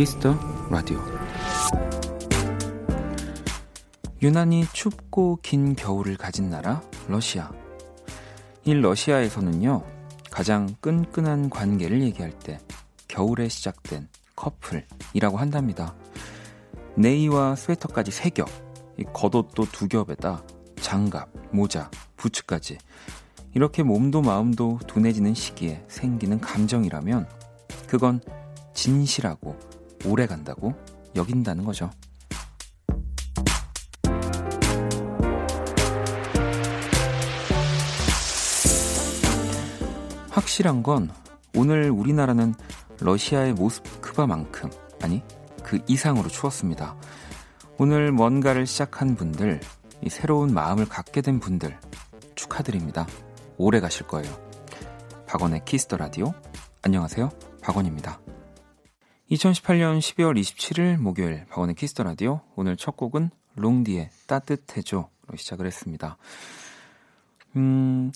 키스 더 라디오. 유난히 춥고 긴 겨울을 가진 나라 러시아. 이 러시아에서는요 가장 끈끈한 관계를 얘기할 때 겨울에 시작된 커플이라고 한답니다. 내의와 스웨터까지 세 겹, 겉옷도 두 겹에다 장갑, 모자, 부츠까지. 이렇게 몸도 마음도 둔해지는 시기에 생기는 감정이라면 그건 진실하고 오래 간다고 여긴다는 거죠. 확실한 건 오늘 우리나라는 러시아의 모스크바만큼 아니 그 이상으로 추웠습니다. 오늘 뭔가를 시작한 분들, 새로운 마음을 갖게 된 분들 축하드립니다. 오래 가실 거예요. 박원의 키스 더 라디오. 안녕하세요. 박원입니다. 2018년 12월 27일 목요일 박원의 키스 더 라디오. 오늘 첫 곡은 롱디의 따뜻해줘로 시작을 했습니다. 음,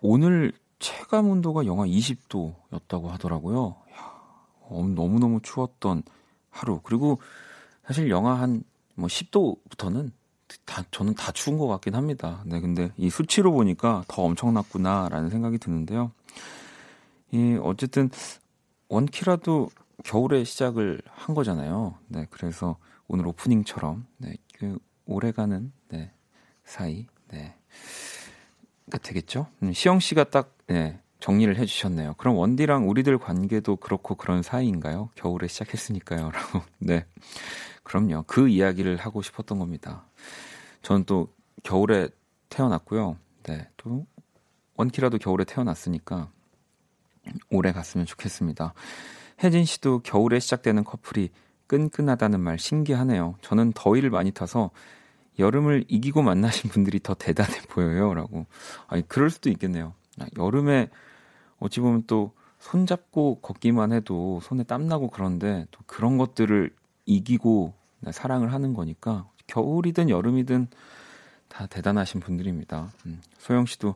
오늘 체감 온도가 영하 20도였다고 하더라고요. 야, 너무너무 추웠던 하루. 그리고 사실 영하 한 뭐 10도부터는 다 저는 다 추운 것 같긴 합니다. 네, 근데 이 수치로 보니까 더 엄청났구나라는 생각이 드는데요. 이 어쨌든 원키라도 겨울에 시작을 한 거잖아요. 네, 그래서 오늘 오프닝처럼 네, 그 오래가는 네, 사이 네. 가 되겠죠. 음, 시영 씨가 딱 네, 정리를 해주셨네요. 그럼 원디랑 우리들 관계도 그렇고 그런 사이인가요? 겨울에 시작했으니까요. 라고. 네. 그럼요. 그 이야기를 하고 싶었던 겁니다. 저는 또 겨울에 태어났고요. 네. 또 원키라도 겨울에 태어났으니까 오래 갔으면 좋겠습니다. 혜진 씨도 겨울에 시작되는 커플이 끈끈하다는 말 신기하네요. 저는 더위를 많이 타서 여름을 이기고 만나신 분들이 더 대단해 보여요. 라고. 아니, 그럴 수도 있겠네요. 아, 여름에 어찌 보면 또 손잡고 걷기만 해도 손에 땀나고 그런데 또 그런 것들을 이기고 사랑을 하는 거니까 겨울이든 여름이든 다 대단하신 분들입니다. 음, 소영 씨도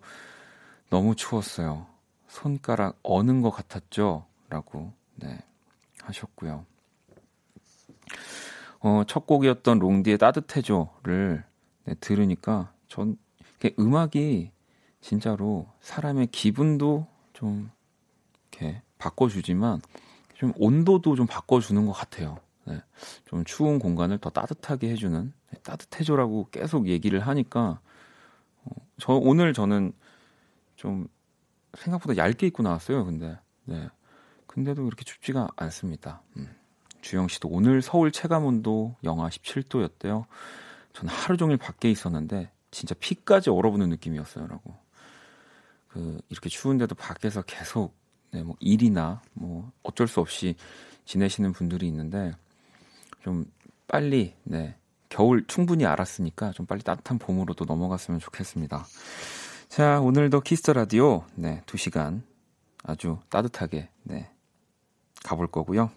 너무 추웠어요. 손가락 어는 것 같았죠? 라고 네, 하셨고요. 어, 첫 곡이었던 롱디의 따뜻해줘를 네, 들으니까 전 음악이 진짜로 사람의 기분도 좀 이렇게 바꿔주지만 좀 온도도 좀 바꿔주는 것 같아요. 네, 좀 추운 공간을 더 따뜻하게 해주는 네, 따뜻해져라고 계속 얘기를 하니까 어, 저 오늘 저는 좀 생각보다 얇게 입고 나왔어요. 근데 네, 근데도 그렇게 춥지가 않습니다. 음. 주영 씨도 오늘 서울 체감 온도 영하 17도였대요. 저는 하루 종일 밖에 있었는데 진짜 피까지 얼어붙는 느낌이었어요라고. 그 이렇게 추운데도 밖에서 계속 네, 뭐 일이나 뭐 어쩔 수 없이 지내시는 분들이 있는데 좀 빨리 네 겨울 충분히 알았으니까 좀 빨리 따뜻한 봄으로도 넘어갔으면 좋겠습니다. 자 오늘도 키스 더 라디오 네 2 시간 아주 따뜻하게 네 가볼 거고요.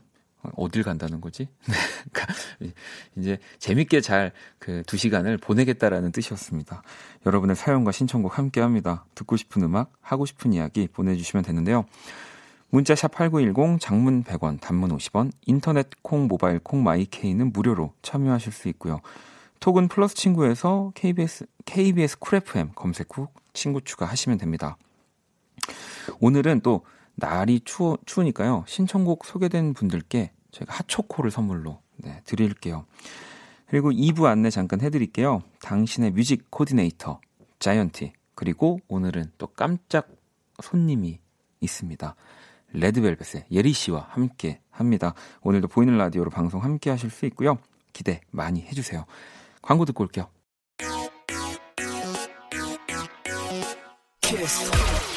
어딜 간다는 거지? 네. 이제 재밌게 잘 그 두 시간을 보내겠다라는 뜻이었습니다. 여러분의 사연과 신청곡 함께 합니다. 듣고 싶은 음악, 하고 싶은 이야기 보내주시면 되는데요. 문자 샵 8910, 장문 100원, 단문 50원, 인터넷 콩, 모바일 콩, 마이케이는 무료로 참여하실 수 있고요. 톡은 플러스 친구에서 KBS, KBS 쿨 FM 검색 후 친구 추가하시면 됩니다. 오늘은 또 날이 추워, 추우니까요. 신청곡 소개된 분들께 저희가 핫초코를 선물로 네, 드릴게요. 그리고 2부 안내 잠깐 해드릴게요. 당신의 music 코디네이터, 자이언티. 그리고 오늘은 또 깜짝 손님이 있습니다. 레드벨벳의 예리 씨와 함께 합니다. 오늘도 보이는 라디오로 방송 함께 하실 수 있고요. 기대 많이 해주세요. 광고 듣고 올게요. 키스.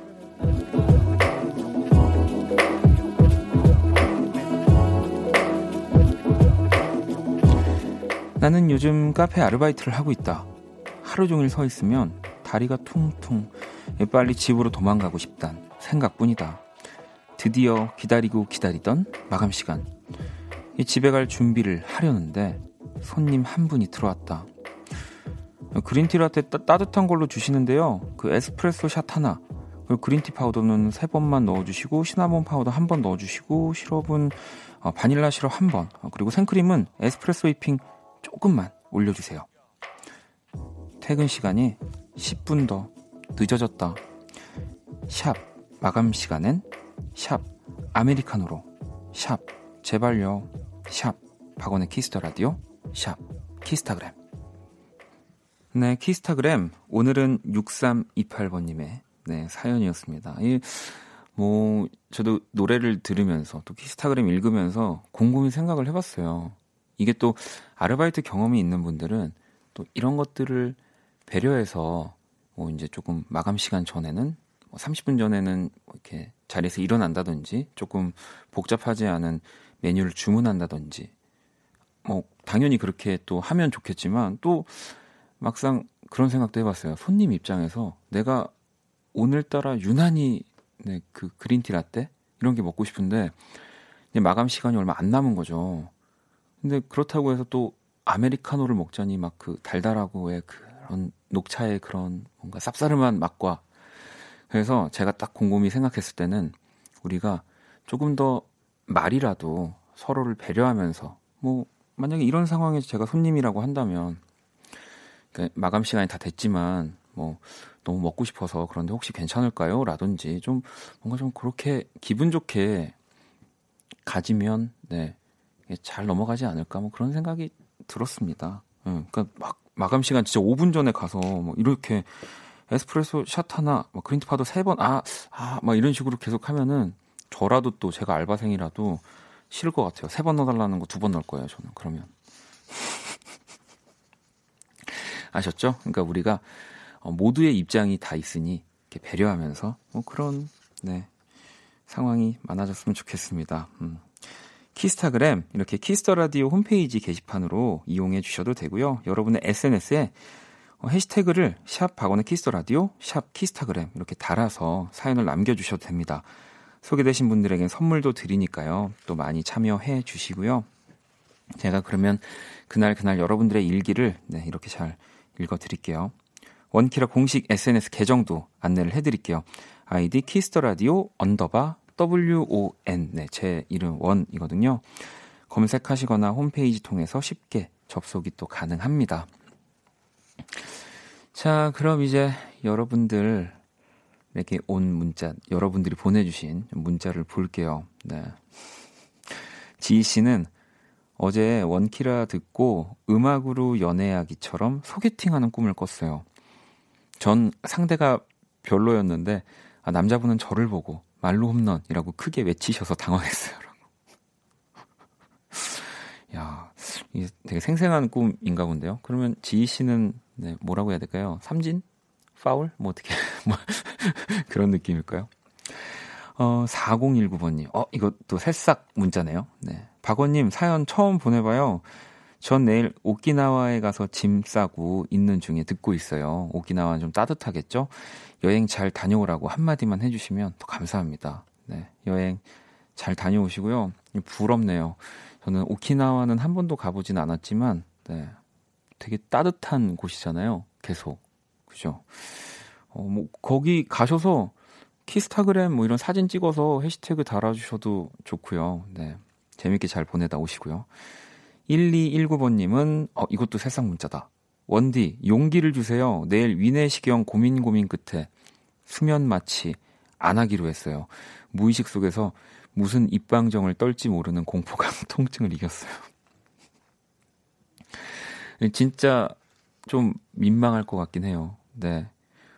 나는 요즘 카페 아르바이트를 하고 있다. 하루 종일 서 있으면 다리가 퉁퉁 빨리 집으로 도망가고 싶단 생각뿐이다. 드디어 기다리고 기다리던 마감 시간. 집에 갈 준비를 하려는데 손님 한 분이 들어왔다. green tea 라떼 따, 뜻한 걸로 주시는데요. 그 에스프레소 샷 하나, green tea 파우더는 세 번만 넣어주시고 시나몬 파우더 한 번 넣어주시고 시럽은 어, 바닐라 시럽 한 번, 어, 그리고 생크림은 에스프레소 whipping 조금만 올려주세요. 퇴근 시간이 10분 더 늦어졌다. 샵 마감 시간엔 샵 아메리카노로 샵 제발요 샵 박원의 키스 더 라디오 샵 키스타그램 네 키스타그램 오늘은 6328번님의 네 사연이었습니다. 이, 뭐 저도 노래를 들으면서 또 키스타그램 읽으면서 곰곰이 생각을 해봤어요. 이게 또 아르바이트 경험이 있는 분들은 또 이런 것들을 배려해서 뭐 이제 조금 마감 시간 전에는 뭐 30분 전에는 뭐 이렇게 자리에서 일어난다든지 조금 복잡하지 않은 메뉴를 주문한다든지 뭐 당연히 그렇게 또 하면 좋겠지만 또 막상 그런 생각도 해봤어요. 손님 입장에서 내가 오늘따라 유난히 네, 그 그린티 라떼 이런 게 먹고 싶은데 마감 시간이 얼마 안 남은 거죠. 근데 그렇다고 해서 또 아메리카노를 먹자니 막 그 달달하고의 그런 녹차의 그런 뭔가 쌉싸름한 맛과 그래서 제가 딱 곰곰이 생각했을 때는 우리가 조금 더 말이라도 서로를 배려하면서 뭐 만약에 이런 상황에서 제가 손님이라고 한다면 그러니까 마감 시간이 다 됐지만 뭐 너무 먹고 싶어서 그런데 혹시 괜찮을까요? 라든지 좀 뭔가 좀 그렇게 기분 좋게 가지면 네. 잘 넘어가지 않을까 뭐 그런 생각이 들었습니다. 응, 그러니까 막 마감 시간 진짜 5분 전에 가서 뭐 이렇게 에스프레소 샷 하나, 뭐 그린티 파도 세 번, 아, 아, 막 이런 식으로 계속 하면은 저라도 또 제가 알바생이라도 싫을 것 같아요. 세 번 넣어달라는 거 두 번 넣을 거예요, 저는. 그러면. 아셨죠? 그러니까 우리가 어, 모두의 입장이 다 있으니 이렇게 배려하면서 뭐 그런, 네, 상황이 많아졌으면 좋겠습니다. 음. 키스타그램 이렇게 Kiss the Radio 홈페이지 게시판으로 이용해 주셔도 되고요. 여러분의 SNS에 어, 해시태그를 샵 박원의 Kiss the Radio 샵 키스타그램 이렇게 달아서 사연을 남겨 주셔도 됩니다. 소개되신 분들에겐 선물도 드리니까요. 또 많이 참여해 주시고요. 제가 그러면 그날 그날 여러분들의 일기를 네, 이렇게 잘 읽어 드릴게요. 원키라 공식 SNS 계정도 안내를 해 드릴게요. 아이디 kiss the radio 언더바 WON, 네, 제 이름 원이거든요. 검색하시거나 홈페이지 통해서 쉽게 접속이 또 가능합니다. 자, 그럼 이제 여러분들에게 온 문자, 여러분들이 보내주신 문자를 볼게요. 네. 지희 씨는 어제 원키라 듣고 음악으로 연애하기처럼 소개팅하는 꿈을 꿨어요. 전 상대가 별로였는데 아, 남자분은 저를 보고 말로 홈런이라고 크게 외치셔서 당황했어요. 야, 이게 되게 생생한 꿈인가 본데요. 그러면 지희 씨는 네, 뭐라고 해야 될까요? 삼진? 파울? 뭐 어떻게 뭐 그런 느낌일까요? 어, 4019번님. 어, 이것도 새싹 문자네요. 네. 박원님 사연 처음 보내봐요. 전 내일 오키나와에 가서 짐 싸고 있는 중에 듣고 있어요. 오키나와는 좀 따뜻하겠죠? 여행 잘 다녀오라고 한마디만 해주시면 더 감사합니다. 네, 여행 잘 다녀오시고요. 부럽네요. 저는 오키나와는 한 번도 가보진 않았지만, 네, 되게 따뜻한 곳이잖아요. 계속. 그죠? 어, 뭐, 거기 가셔서 키스타그램 뭐 이런 사진 찍어서 해시태그 달아주셔도 좋고요. 네. 재밌게 잘 보내다 오시고요. 1219번님은, 어, 이것도 새싹 문자다. 원디, 용기를 주세요. 내일 위내시경 고민 고민 끝에 수면 마취 안 하기로 했어요. 무의식 속에서 무슨 입방정을 떨지 모르는 공포감, 통증을 이겼어요. 진짜 좀 민망할 것 같긴 해요. 네.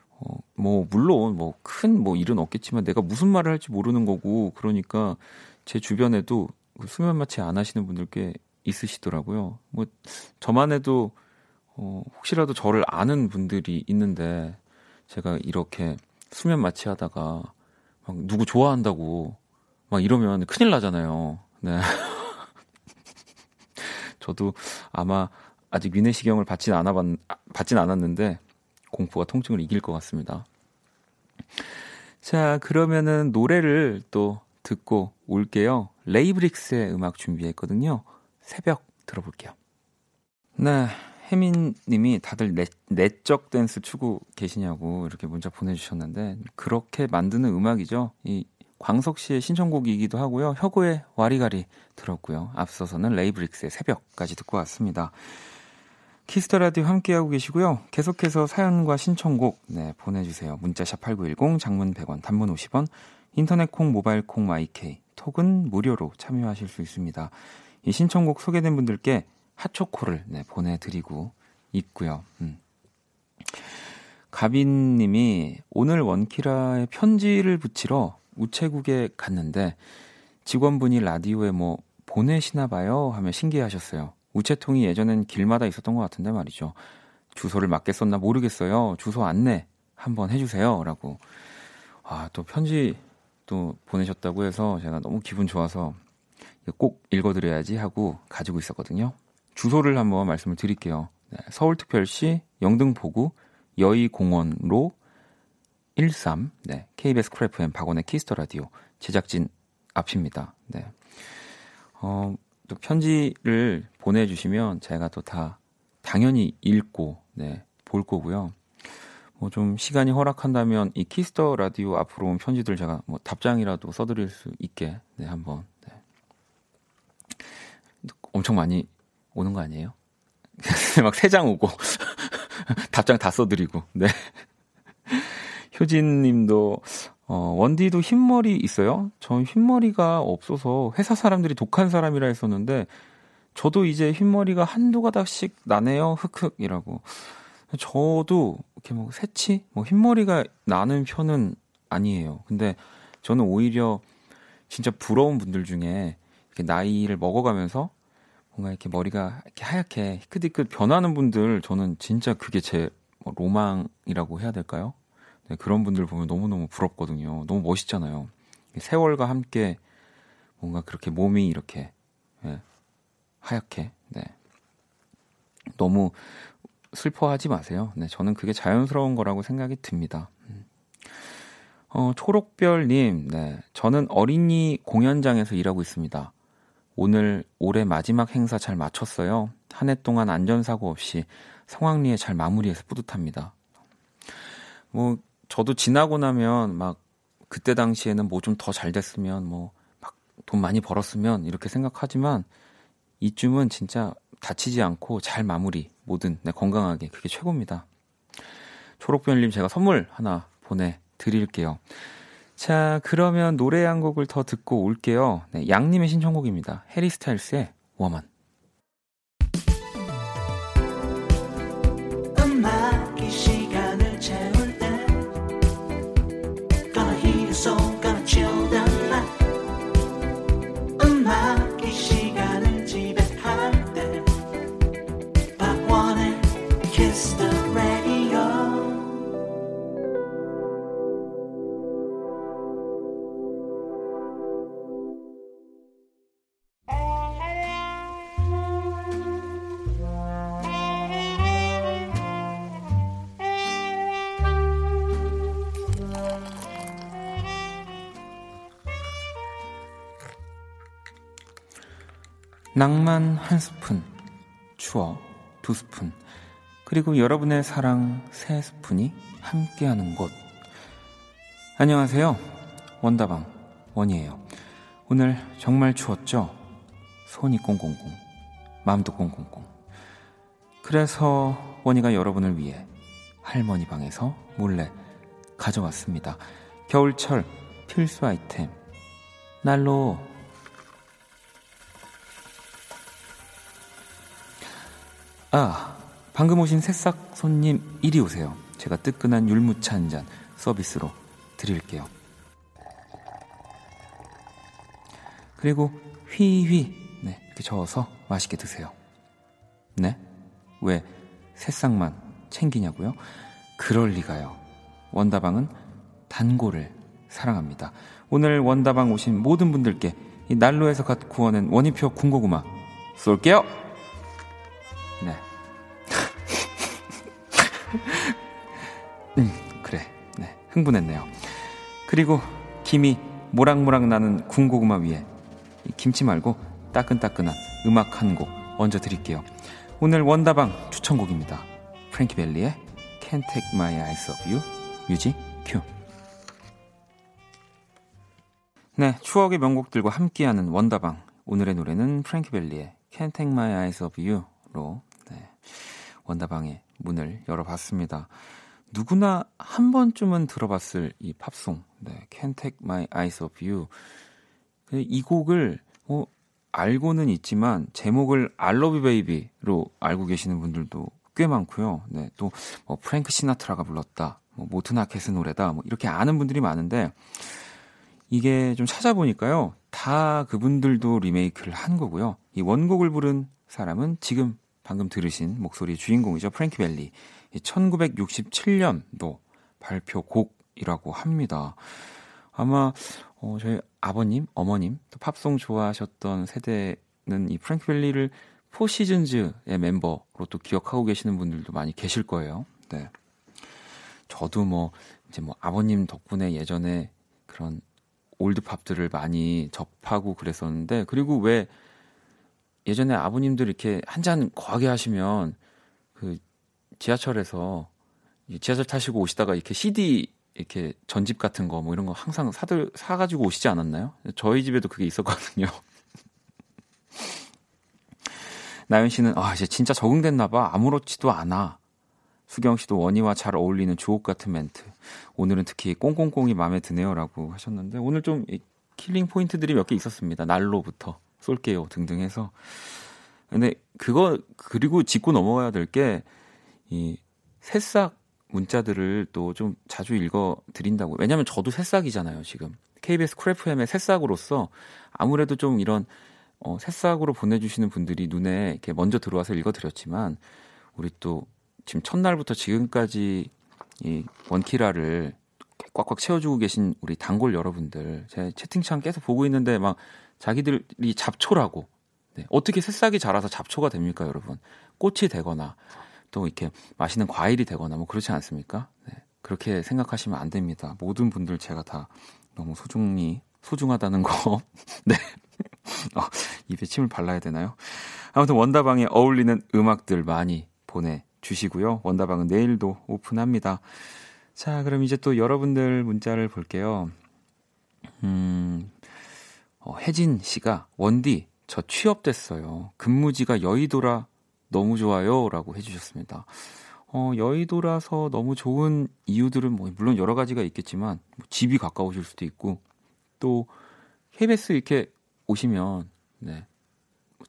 어, 뭐, 물론, 뭐, 큰, 뭐, 일은 없겠지만 내가 무슨 말을 할지 모르는 거고, 그러니까 제 주변에도 그 수면 마취 안 하시는 분들 꽤 있으시더라고요. 뭐, 저만 해도 어, 혹시라도 저를 아는 분들이 있는데 제가 이렇게 수면 마취하다가 막 누구 좋아한다고 막 이러면 큰일 나잖아요. 네. 저도 아마 아직 위내시경을 받진 않아 받진 않았는데 공포가 통증을 이길 것 같습니다. 자, 그러면은 노래를 또 듣고 올게요. 레이브릭스의 음악 준비했거든요. 새벽 들어볼게요. 네, 혜민 님이 다들 내, 내적 댄스 추구 계시냐고 이렇게 문자 보내주셨는데, 그렇게 만드는 음악이죠. 이 광석 씨의 신청곡이기도 하고요. 혁오의 와리가리 들었고요. 앞서서는 레이브릭스의 새벽까지 듣고 왔습니다. Kiss the Radio 함께하고 계시고요. 계속해서 사연과 신청곡 네, 보내주세요. 문자샵 8910, 장문 100원, 단문 50원, 인터넷 콩, 모바일 콩, my K, 톡은 무료로 참여하실 수 있습니다. 이 신청곡 소개된 분들께 핫초코를 네, 보내드리고 있고요. 음. 가빈님이 오늘 원키라에 편지를 붙이러 우체국에 갔는데 직원분이 라디오에 뭐 보내시나 봐요 하며 신기해하셨어요. 우체통이 예전엔 길마다 있었던 것 같은데 말이죠. 주소를 맞게 썼나 모르겠어요. 주소 안내 한번 해주세요. 라고. 아, 또 편지 또 보내셨다고 해서 제가 너무 기분 좋아서 꼭 읽어드려야지 하고 가지고 있었거든요. 주소를 한번 말씀을 드릴게요. 네, 서울특별시 영등포구 여의공원로 13, 네, KBS Cool FM 박원의 Kiss the Radio 제작진 앞입니다. 네. 어, 또 편지를 보내주시면 제가 또 다 당연히 읽고 네, 볼 거고요. 뭐 좀 시간이 허락한다면 이 Kiss the Radio 앞으로 온 편지들 제가 뭐 답장이라도 써드릴 수 있게 네, 한번 네. 엄청 많이 오는 거 아니에요? 막 세 장 오고 답장 다 써드리고 네. 효진님도 어, 원디도 흰머리 있어요? 전 흰머리가 없어서 회사 사람들이 독한 사람이라 했었는데 저도 이제 흰머리가 한두 가닥씩 나네요. 흑흑이라고. 저도 이렇게 뭐 새치, 뭐 흰머리가 나는 편은 아니에요. 근데 저는 오히려 진짜 부러운 분들 중에 이렇게 나이를 먹어가면서 뭔가 이렇게 머리가 이렇게 하얗게 희끗희끗 변하는 분들 저는 진짜 그게 제뭐 로망이라고 해야 될까요? 네, 그런 분들 보면 너무너무 부럽거든요. 너무 멋있잖아요. 세월과 함께 뭔가 그렇게 몸이 이렇게 네, 하얗게 네. 너무 슬퍼하지 마세요. 네, 저는 그게 자연스러운 거라고 생각이 듭니다. 음. 어, 초록별님, 네, 저는 어린이 공연장에서 일하고 있습니다. 오늘 올해 마지막 행사 잘 마쳤어요. 한 해 동안 안전사고 없이 성황리에 잘 마무리해서 뿌듯합니다. 뭐 저도 지나고 나면 막 그때 당시에는 뭐 좀 더 잘 됐으면 뭐 막 돈 많이 벌었으면 이렇게 생각하지만 이쯤은 진짜 다치지 않고 잘 마무리 뭐든 네, 건강하게 그게 최고입니다. 초록별님 제가 선물 하나 보내드릴게요. 자 그러면 노래 한 곡을 더 듣고 올게요. 네, 양님의 신청곡입니다. 해리 스타일스의 워먼. 낭만 한 스푼, 추억 두 스푼, 그리고 여러분의 사랑 세 스푼이 함께하는 곳. 안녕하세요. 원다방 원이에요. 오늘 정말 추웠죠? 손이 꽁꽁꽁, 마음도 꽁꽁꽁. 그래서 원이가 여러분을 위해 할머니 방에서 몰래 가져왔습니다. 겨울철 필수 아이템. 날로 아, 방금 오신 새싹 손님 이리 오세요. 제가 뜨끈한 율무차 한 잔 서비스로 드릴게요. 그리고 휘휘 네, 이렇게 저어서 맛있게 드세요. 네? 왜 새싹만 챙기냐고요? 그럴 리가요. 원다방은 단골을 사랑합니다. 오늘 원다방 오신 모든 분들께 이 난로에서 갓 구워낸 원희표 군고구마 쏠게요. 음, 그래. 네. 흥분했네요. 그리고 김이 모락모락 나는 군고구마 위에 김치 말고 따끈따끈한 음악 한 곡 얹어 드릴게요. 오늘 원다방 추천곡입니다. 프랭키 벨리의 Can't Take My Eyes Off You 뮤직 큐 네, 추억의 명곡들과 함께하는 원다방 오늘의 노래는 프랭키 벨리의 Can't Take My Eyes Off You로 네, 원다방의 문을 열어봤습니다. 누구나 한 번쯤은 들어봤을 이 팝송 네, Can't Take My Eyes Off You 그이 곡을 어, 알고는 있지만 제목을 I Love You Baby로 알고 계시는 분들도 꽤 많고요. 네, 또 뭐 프랭크 시나트라가 불렀다, 뭐 모튼 아켓스 노래다, 뭐 이렇게 아는 분들이 많은데 이게 좀 찾아보니까요, 다 그분들도 리메이크를 한 거고요. 이 원곡을 부른 사람은 지금 방금 들으신 목소리의 주인공이죠, 프랭키 벨리. 1967년도 발표곡이라고 합니다. 아마 어, 저희 아버님, 어머님, 또 팝송 좋아하셨던 세대는 이 프랭크 벨리를 Four Seasons의 멤버로 또 기억하고 계시는 분들도 많이 계실 거예요. 네. 저도 뭐 이제 뭐 아버님 덕분에 예전에 그런 올드 팝들을 많이 접하고 그랬었는데 그리고 왜 예전에 아버님들 이렇게 한잔 거하게 하시면 그 지하철에서 지하철 타시고 오시다가 이렇게 CD 이렇게 전집 같은 거 뭐 이런 거 항상 사들 사가지고 오시지 않았나요? 저희 집에도 그게 있었거든요. 나연 씨는 아 이제 진짜 적응됐나 봐 아무렇지도 않아. 수경 씨도 원디와 잘 어울리는 주옥 같은 멘트. 오늘은 특히 꽁꽁꽁이 마음에 드네요라고 하셨는데 오늘 좀 killing 포인트들이 몇 개 있었습니다. 날로부터 쏠게요 등등 해서. 근데 그거 그리고 짚고 넘어가야 될 게 이 새싹 문자들을 또 좀 자주 읽어 드린다고. 왜냐면 저도 새싹이잖아요, 지금. KBS 크래프엠의 새싹으로서 아무래도 좀 이런 어, 새싹으로 보내주시는 분들이 눈에 이렇게 먼저 들어와서 읽어드렸지만 우리 또 지금 첫날부터 지금까지 이 원키라를 꽉꽉 채워주고 계신 우리 단골 여러분들 제 채팅창 계속 보고 있는데 막 자기들이 잡초라고 네, 어떻게 새싹이 자라서 잡초가 됩니까 여러분 꽃이 되거나 또 이렇게 맛있는 과일이 되거나 뭐 그렇지 않습니까? 네, 그렇게 생각하시면 안 됩니다. 모든 분들 제가 다 너무 소중히 소중하다는 거. 네. 어, 입에 침을 발라야 되나요? 아무튼 원다방에 어울리는 음악들 많이 보내 주시고요. 원다방은 내일도 오픈합니다. 자, 그럼 이제 또 여러분들 문자를 볼게요. 음, 어, 혜진 씨가 원디, 저 취업됐어요. 근무지가 여의도라 너무 좋아요. 라고 해주셨습니다. 어, 여의도라서 너무 좋은 이유들은 뭐, 물론 여러 가지가 있겠지만, 뭐 집이 가까우실 수도 있고, 또, KBS 이렇게 오시면, 네.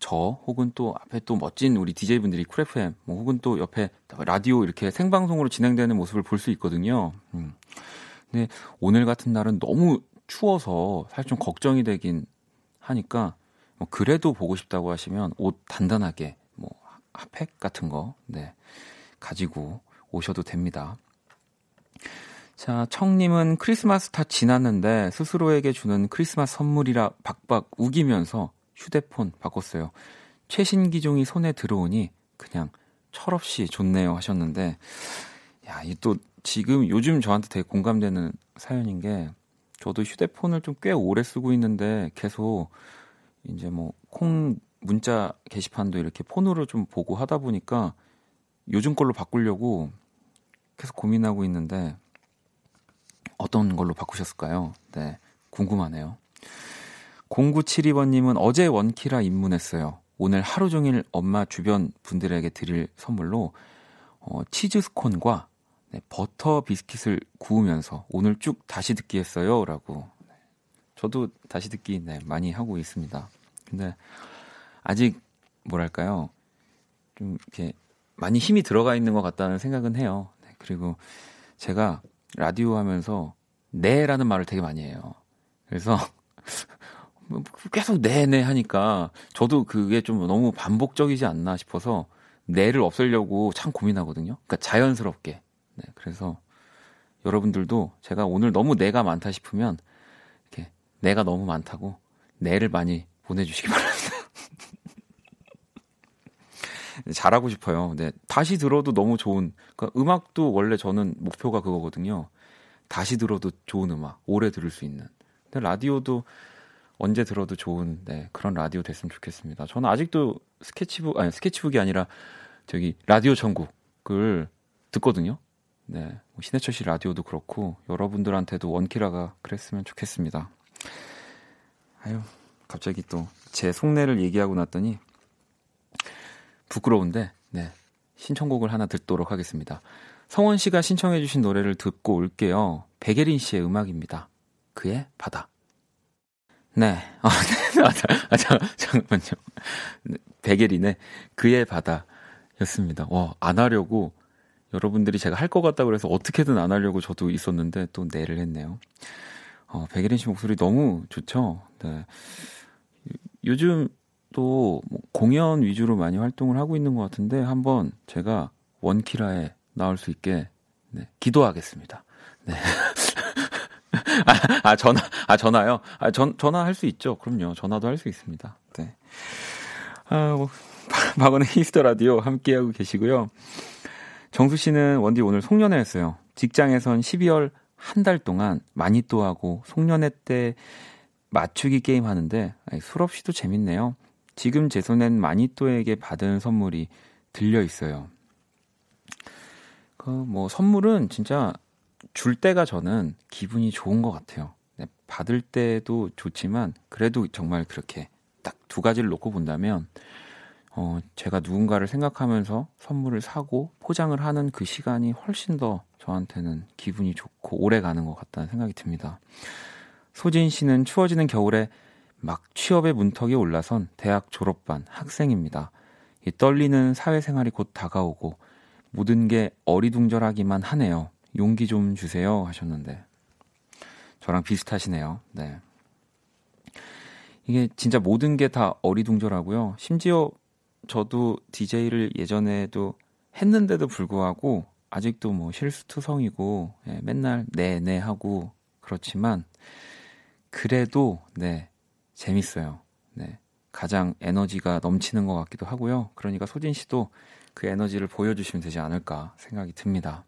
저, 혹은 또 앞에 또 멋진 우리 DJ분들이 쿨FM, 뭐, 혹은 또 옆에 라디오 이렇게 생방송으로 진행되는 모습을 볼 수 있거든요. 음. 근데 오늘 같은 날은 너무 추워서 사실 좀 걱정이 되긴 하니까, 뭐, 그래도 보고 싶다고 하시면 옷 단단하게, 핫팩 같은 거, 네, 가지고 오셔도 됩니다. 자, 청님은 크리스마스 다 지났는데 스스로에게 주는 크리스마스 선물이라 박박 우기면서 휴대폰 바꿨어요. 최신 기종이 손에 들어오니 그냥 철없이 좋네요 하셨는데, 야, 이 또 지금 요즘 저한테 되게 공감되는 사연인 게 저도 휴대폰을 좀 꽤 오래 쓰고 있는데 계속 이제 뭐 콩 문자 게시판도 이렇게 폰으로 좀 보고 하다 보니까 요즘 걸로 바꾸려고 계속 고민하고 있는데 어떤 걸로 바꾸셨을까요? 네, 궁금하네요. 0972번님은 어제 원키라 입문했어요. 오늘 하루 종일 엄마 주변 분들에게 드릴 선물로 어, 치즈 스콘과 네, 버터 비스킷을 구우면서 오늘 쭉 다시 듣기 했어요. 라고. 네, 저도 다시 듣기 네, 많이 하고 있습니다. 근데 아직 뭐랄까요 좀 이렇게 많이 힘이 들어가 있는 것 같다는 생각은 해요. 네, 그리고 제가 라디오 하면서 네 라는 말을 되게 많이 해요. 그래서 뭐 계속 네네 네 하니까 저도 그게 좀 너무 반복적이지 않나 싶어서 네를 없애려고 참 고민하거든요. 그러니까 자연스럽게. 네, 그래서 여러분들도 제가 오늘 너무 내가 많다 싶으면 이렇게 내가 너무 많다고 내를 많이 보내주시기 바랍니다. 잘하고 싶어요. 네, 다시 들어도 너무 좋은 그러니까 음악도 원래 저는 목표가 그거거든요. 다시 들어도 좋은 음악, 오래 들을 수 있는. 근데 라디오도 언제 들어도 좋은 네, 그런 라디오 됐으면 좋겠습니다. 저는 아직도 스케치북 아니 스케치북이 아니라 저기 라디오 전국을 듣거든요. 네, 뭐 신해철 씨 라디오도 그렇고 여러분들한테도 원키라가 그랬으면 좋겠습니다. 아유, 갑자기 또 제 속내를 얘기하고 났더니 부끄러운데 네, 신청곡을 하나 듣도록 하겠습니다. 성원 씨가 신청해주신 노래를 듣고 올게요. 백예린 씨의 음악입니다. 그의 바다. 네. 아, 네. 아, 아, 잠, 잠깐만요. 네, 백예린의 그의 바다였습니다. 와, 안 하려고 여러분들이 제가 할 것 같다고 그래서 어떻게든 안 하려고 저도 있었는데 또 내를 했네요. 어, 백예린 씨 목소리 너무 좋죠? 네. 요즘 또 뭐 공연 위주로 많이 활동을 하고 있는 것 같은데 한번 제가 원키라에 나올 수 있게 네, 기도하겠습니다. 네. 아, 아, 전화, 아, 전화요? 아, 전, 전화 할 수 있죠. 그럼요. 전화도 할 수 있습니다. 네. 아, 뭐, 박원의 히스터 라디오 함께하고 계시고요. 정수 씨는 원디 오늘 송년회였어요. 직장에선 12월 한 달 동안 많이 또 하고 송년회 때 맞추기 게임 하는데 술 없이도 재밌네요. 지금 제 손엔 마니또에게 받은 선물이 들려 있어요. 그 뭐 선물은 진짜 줄 때가 저는 기분이 좋은 것 같아요. 네, 받을 때도 좋지만 그래도 정말 그렇게 딱 두 가지를 놓고 본다면 어, 제가 누군가를 생각하면서 선물을 사고 포장을 하는 그 시간이 훨씬 더 저한테는 기분이 좋고 오래 가는 것 같다는 생각이 듭니다. 소진 씨는 추워지는 겨울에 막 취업의 문턱이 올라선 대학 졸업반 학생입니다. 이 떨리는 사회생활이 곧 다가오고 모든 게 어리둥절하기만 하네요. 용기 좀 주세요 하셨는데 저랑 비슷하시네요. 네. 이게 진짜 모든 게 다 어리둥절하고요. 심지어 저도 DJ를 예전에도 했는데도 불구하고 아직도 뭐 실수투성이고 예, 맨날 네네 네 하고 그렇지만 그래도 네 재밌어요. 네 가장 에너지가 넘치는 것 같기도 하고요. 그러니까 소진 씨도 그 에너지를 보여주시면 되지 않을까 생각이 듭니다.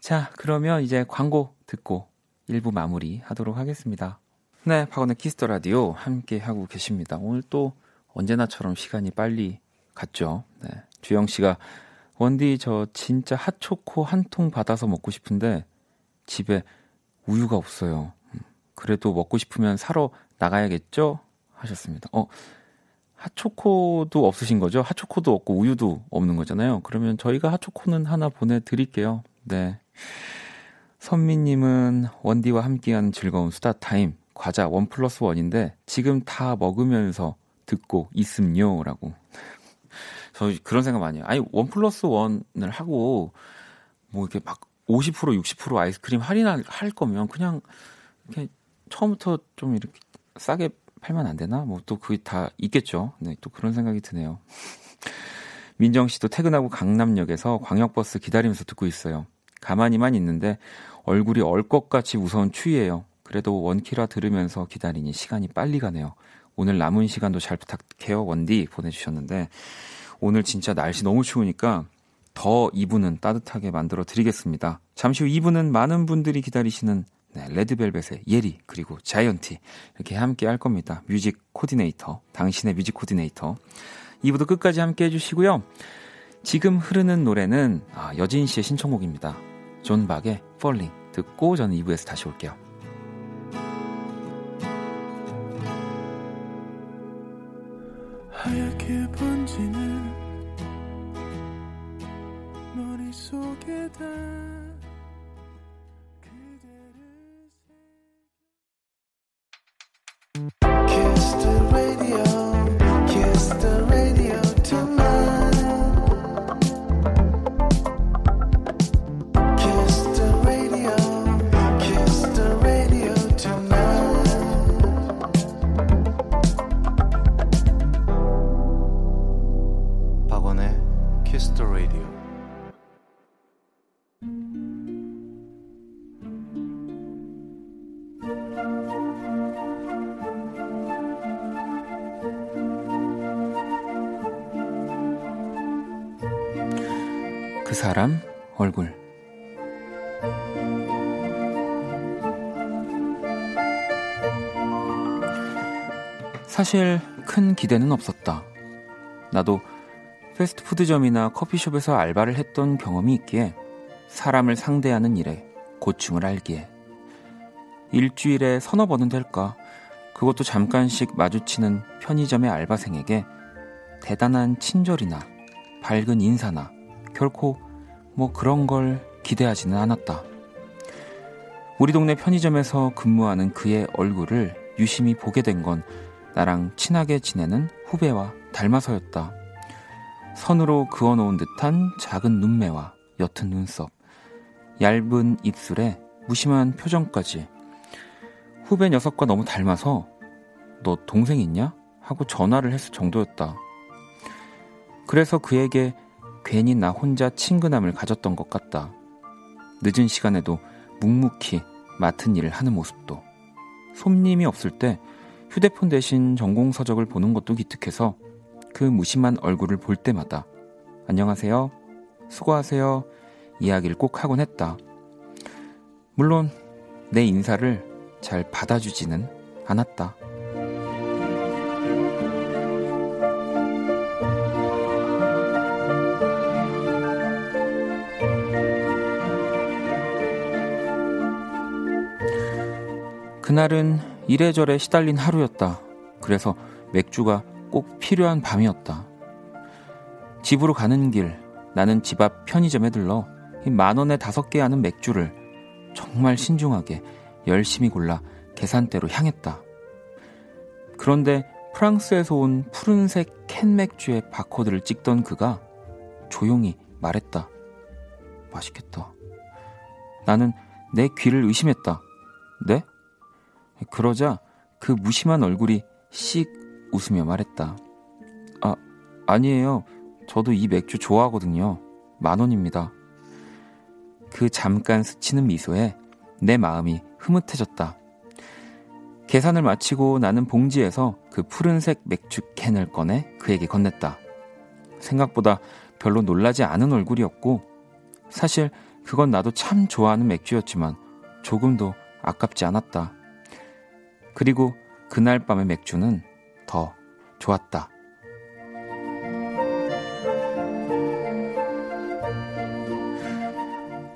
자, 그러면 이제 광고 듣고 1부 마무리 하도록 하겠습니다. 네, 박원의 Kiss the Radio 함께 하고 계십니다. 오늘 또 언제나처럼 시간이 빨리 갔죠. 네. 주영 씨가 원디 저 진짜 핫초코 한 통 받아서 먹고 싶은데 집에 우유가 없어요. 음, 그래도 먹고 싶으면 사러 나가야겠죠? 하셨습니다. 어, 핫초코도 없으신 거죠? 핫초코도 없고 우유도 없는 거잖아요. 그러면 저희가 핫초코는 하나 보내드릴게요. 네. 선미님은 원디와 함께한 즐거운 수다 타임 과자 one plus one인데 지금 다 먹으면서 듣고 있음요라고. 저 그런 생각 많이 해요. 아니 one plus one을 하고 뭐 이렇게 막 50% 60% 아이스크림 할인할 할 거면 그냥 이렇게 처음부터 좀 이렇게 싸게 팔면 안 되나? 뭐 또 그게 다 있겠죠. 네, 또 그런 생각이 드네요. 민정 씨도 퇴근하고 강남역에서 광역버스 기다리면서 듣고 있어요. 가만히만 있는데 얼굴이 얼 것 같이 무서운 추위예요. 그래도 원키라 들으면서 기다리니 시간이 빨리 가네요. 오늘 남은 시간도 잘 부탁해요. 원디 보내주셨는데 오늘 진짜 날씨 너무 추우니까 더 2부는 따뜻하게 만들어 드리겠습니다. 잠시 후 2부는 많은 분들이 기다리시는 네, 레드벨벳의 예리 그리고 자이언티 이렇게 함께 할 겁니다. 뮤직 코디네이터 당신의 뮤직 코디네이터 2부도 끝까지 함께 해주시고요. 지금 흐르는 노래는 아, 여진 씨의 신청곡입니다. 존 박의 Falling 듣고 저는 2부에서 다시 올게요. 하얗 사실 큰 기대는 없었다. 나도 패스트푸드점이나 커피숍에서 알바를 했던 경험이 있기에 사람을 상대하는 일에 고충을 알기에 일주일에 서너 번은 될까 그것도 잠깐씩 마주치는 편의점의 알바생에게 대단한 친절이나 밝은 인사나 결코 뭐 그런 걸 기대하지는 않았다. 우리 동네 편의점에서 근무하는 그의 얼굴을 유심히 보게 된 건 나랑 친하게 지내는 후배와 닮아서였다. 선으로 그어놓은 듯한 작은 눈매와 옅은 눈썹, 얇은 입술에 무심한 표정까지 후배 녀석과 너무 닮아서 너 동생 있냐? 하고 전화를 했을 정도였다. 그래서 그에게 괜히 나 혼자 친근함을 가졌던 것 같다. 늦은 시간에도 묵묵히 맡은 일을 하는 모습도 손님이 없을 때 휴대폰 대신 전공 서적을 보는 것도 기특해서 그 무심한 얼굴을 볼 때마다 안녕하세요. 수고하세요. 이야기를 꼭 하곤 했다. 물론 내 인사를 잘 받아주지는 않았다. 그날은 이래저래 시달린 하루였다. 그래서 맥주가 꼭 필요한 밤이었다. 집으로 가는 길, 나는 집 앞 편의점에 들러 만 원에 다섯 개 하는 맥주를 정말 신중하게 열심히 골라 계산대로 향했다. 그런데 프랑스에서 온 푸른색 캔 맥주의 바코드를 찍던 그가 조용히 말했다. 맛있겠다. 나는 내 귀를 의심했다. 네? 그러자 그 무심한 얼굴이 씩 웃으며 말했다. 아, 아니에요. 저도 이 맥주 좋아하거든요. 만 원입니다. 그 잠깐 스치는 미소에 내 마음이 흐뭇해졌다. 계산을 마치고 나는 봉지에서 그 푸른색 맥주 캔을 꺼내 그에게 건넸다. 생각보다 별로 놀라지 않은 얼굴이었고, 사실 그건 나도 참 좋아하는 맥주였지만 조금도 아깝지 않았다. 그리고 그날 밤의 맥주는 더 좋았다.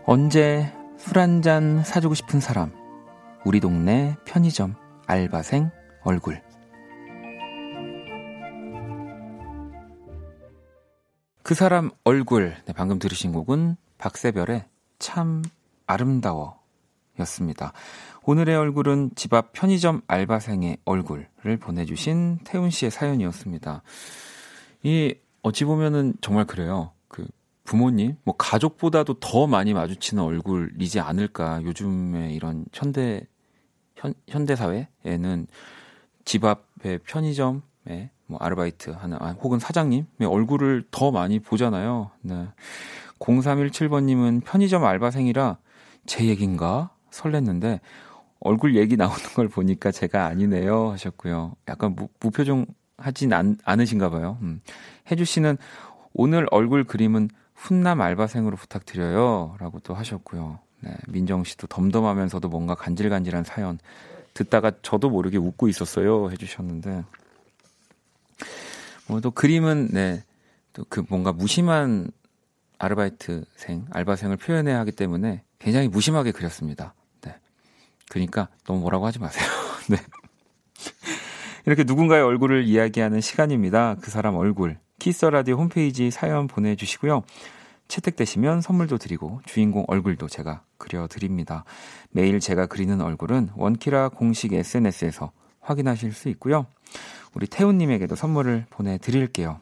언제 술 한 잔 사주고 싶은 사람, 우리 동네 편의점 알바생 얼굴. 그 사람 얼굴. 네, 방금 들으신 곡은 박세별의 참 아름다워 였습니다. 오늘의 얼굴은 집 앞 편의점 알바생의 얼굴을 보내주신 태훈 씨의 사연이었습니다. 이, 어찌 보면은 정말 그래요. 그, 부모님, 뭐 가족보다도 더 많이 마주치는 얼굴이지 않을까. 요즘에 이런 현대, 현, 현대 사회에는 집 앞에 편의점에 뭐 아르바이트 하는, 아, 혹은 사장님의 얼굴을 더 많이 보잖아요. 네. 0317번님은 편의점 알바생이라 제 얘긴가? 설렜는데, 얼굴 얘기 나오는 걸 보니까 제가 아니네요 하셨고요. 약간 무, 무표정 하진 않, 않으신가 봐요. 음. 혜주 씨는 오늘 얼굴 그림은 훈남 알바생으로 부탁드려요. 라고 또 하셨고요. 네, 민정 씨도 덤덤하면서도 뭔가 간질간질한 사연 듣다가 저도 모르게 웃고 있었어요. 해주셨는데. 뭐 또 그림은, 네, 또 그 뭔가 무심한 아르바이트생, 알바생을 표현해야 하기 때문에 굉장히 무심하게 그렸습니다. 그러니까 너무 뭐라고 하지 마세요. 네. 이렇게 누군가의 얼굴을 이야기하는 시간입니다. 그 사람 얼굴. 키스 라디오 홈페이지 사연 보내주시고요. 채택되시면 선물도 드리고 주인공 얼굴도 제가 그려드립니다. 매일 제가 그리는 얼굴은 원키라 공식 SNS에서 확인하실 수 있고요. 우리 태훈님에게도 선물을 보내드릴게요.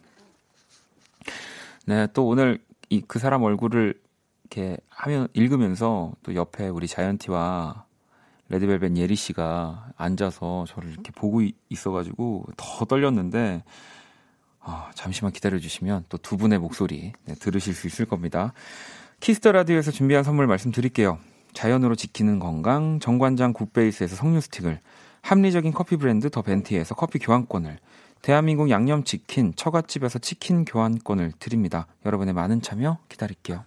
네, 또 오늘 이 그 사람 얼굴을 이렇게 하면 읽으면서 또 옆에 우리 자이언티와 레드벨벳 예리 씨가 앉아서 저를 이렇게 보고 있어가지고 더 떨렸는데 아, 잠시만 기다려주시면 또 두 분의 목소리 네, 들으실 수 있을 겁니다. Kiss the Radio에서 준비한 선물 말씀드릴게요. 자연으로 지키는 건강 정관장 굿베이스에서 석류 스틱을 합리적인 커피 브랜드 더 벤티에서 커피 교환권을 대한민국 양념치킨 처갓집에서 치킨 교환권을 드립니다. 여러분의 많은 참여 기다릴게요.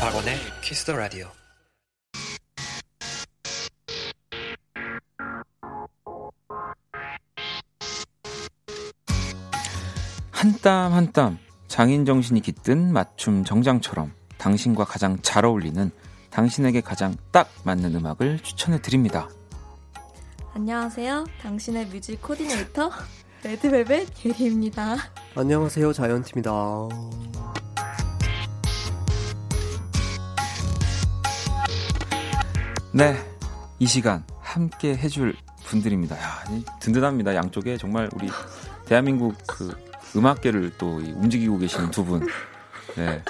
박원의 Kiss the radio. 한땀 한 땀 장인 정신이 깃든 맞춤 정장처럼 당신과 가장 잘 어울리는 당신에게 가장 딱 맞는 음악을 추천해 드립니다. 안녕하세요. 당신의 뮤직 코디네이터 레드벨벳 예리입니다. 안녕하세요, 자이언티입니다. 네, 이 시간 함께 해줄 분들입니다. 야, 든든합니다. 양쪽에 정말 우리 대한민국 그 음악계를 또 움직이고 계시는 두 분. 네.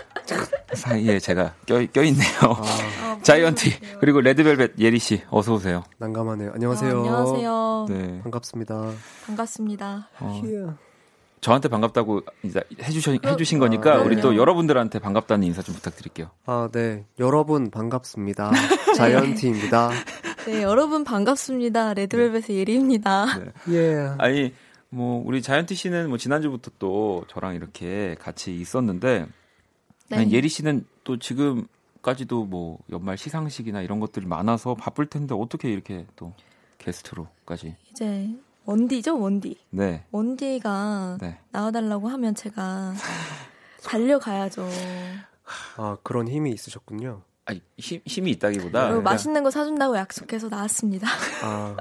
사이에 제가 껴, 껴있네요. 아, 자이언티, 그리고 레드벨벳 예리 씨, 어서 오세요. 난감하네요. 안녕하세요. 어, 안녕하세요. 네. 반갑습니다. 반갑습니다. 어, 저한테 반갑다고 해주신, 해주신 거니까, 아, 우리 또 여러분들한테 반갑다는 인사 좀 부탁드릴게요. 아, 네. 여러분 반갑습니다. 자이언티입니다. 네, 여러분 반갑습니다. 레드벨벳의 예리입니다. 네. 예. 아니, 뭐, 우리 자이언티 씨는 뭐, 지난주부터 또 저랑 이렇게 같이 있었는데, 네. 예리 씨는 또 지금까지도 뭐 연말 시상식이나 이런 것들이 많아서 바쁠 텐데 어떻게 이렇게 또 게스트로까지 이제 원디죠 원디. 네. 원디가 네. 나와달라고 하면 제가 달려가야죠. 아 그런 힘이 있으셨군요. 아니 힘, 힘이 있다기보다 그리고 맛있는 거 사준다고 약속해서 나왔습니다. 아